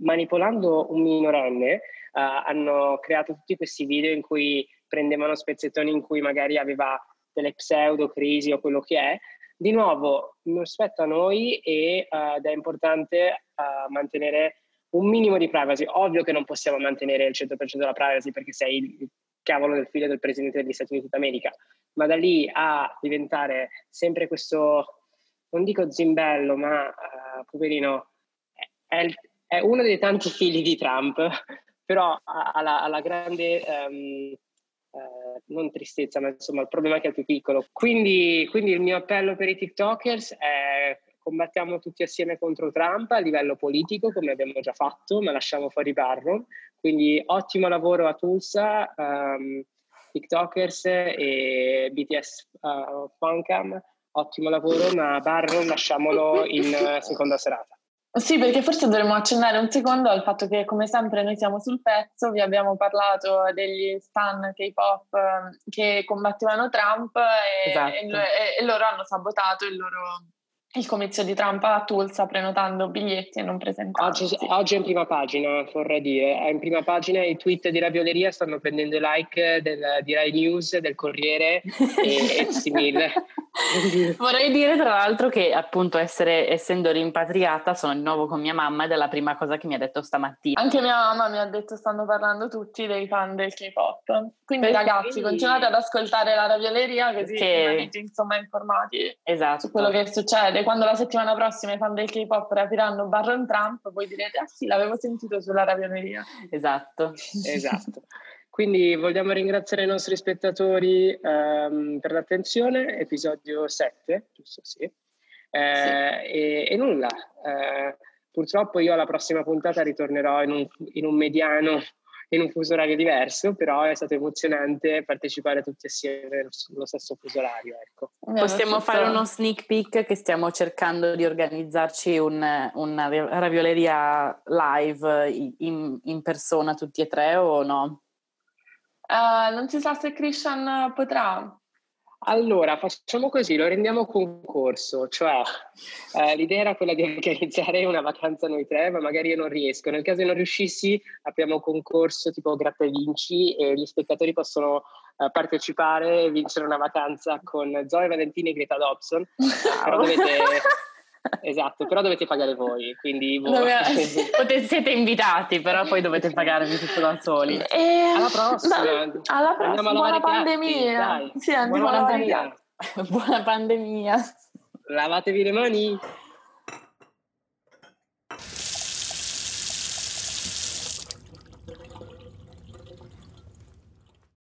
manipolando un minorenne. eh, hanno creato tutti questi video in cui prendevano spezzettoni in cui magari aveva delle pseudo crisi o quello che è. Di nuovo, non spetta a noi e, eh, ed è importante eh, mantenere un minimo di privacy. Ovvio che non possiamo mantenere il 100% della privacy perché sei il cavolo del figlio del presidente degli Stati Uniti d'America, ma da lì a diventare sempre questo, non dico zimbello, ma eh, poverino, è, il- è uno dei tanti figli di Trump, però ha, ha la, ha la grande, ehm, eh, non tristezza, ma insomma il problema è che è più piccolo. Quindi, quindi il mio appello per i TikTokers è combattiamo tutti assieme contro Trump a livello politico, come abbiamo già fatto, ma lasciamo fuori Barron. Quindi ottimo lavoro a Tulsa, ehm, TikTokers e BTS uh, Funcam, ottimo lavoro, ma Barron lasciamolo in eh, seconda serata. Sì, perché forse dovremmo accennare un secondo al fatto che, come sempre, noi siamo sul pezzo, vi abbiamo parlato degli stan K-pop eh, che combattevano Trump e, Esatto. e e- loro hanno sabotato il loro, il comizio di Trump a Tulsa prenotando biglietti e non presentando. Oggi, oggi, è in prima pagina, vorrei dire, è in prima pagina i tweet di Ravioleria stanno prendendo like del, di Rai News, del Corriere e, e simile. vorrei dire tra l'altro che appunto essere, essendo rimpatriata sono di nuovo con mia mamma ed è la prima cosa che mi ha detto stamattina. Anche mia mamma mi ha detto stanno parlando tutti dei fan del K-pop. Quindi Perché ragazzi continuate ad ascoltare la Ravioleria così che... rimanete insomma informati esatto. su quello che succede quando la settimana prossima i fan del K-pop rapiranno Barron Trump, voi direte, ah sì, l'avevo sentito sulla ravioneria. Esatto. esatto. Quindi vogliamo ringraziare i nostri spettatori um, per l'attenzione, episodio 7, giusto? Sì. Eh, sì. E, e, nulla, eh, purtroppo io alla prossima puntata ritornerò in un, in un mediano in un fuso orario diverso, però è stato emozionante partecipare tutti assieme nello stesso fuso orario. Ecco. Possiamo fare uno sneak peek che stiamo cercando di organizzarci un, una ravioleria live in, in, persona tutti e tre o no? Uh, non si sa se Christian potrà. Allora, facciamo così, lo rendiamo concorso, cioè eh, l'idea era quella di organizzare una vacanza noi tre, ma magari io non riesco. Nel caso non riuscissi, apriamo un concorso tipo Gratta e Vinci e gli spettatori possono eh, partecipare e vincere una vacanza con Zoe Valentini e Greta Dobson. Wow. Però dovete Esatto, però dovete pagare voi, quindi voi... Potete, siete invitati, però poi dovete pagarvi tutto da soli. E... Alla prossima! Da, alla prossima, buona pandemia! Sì, andiamo buona pandemia. buona pandemia! Lavatevi le mani!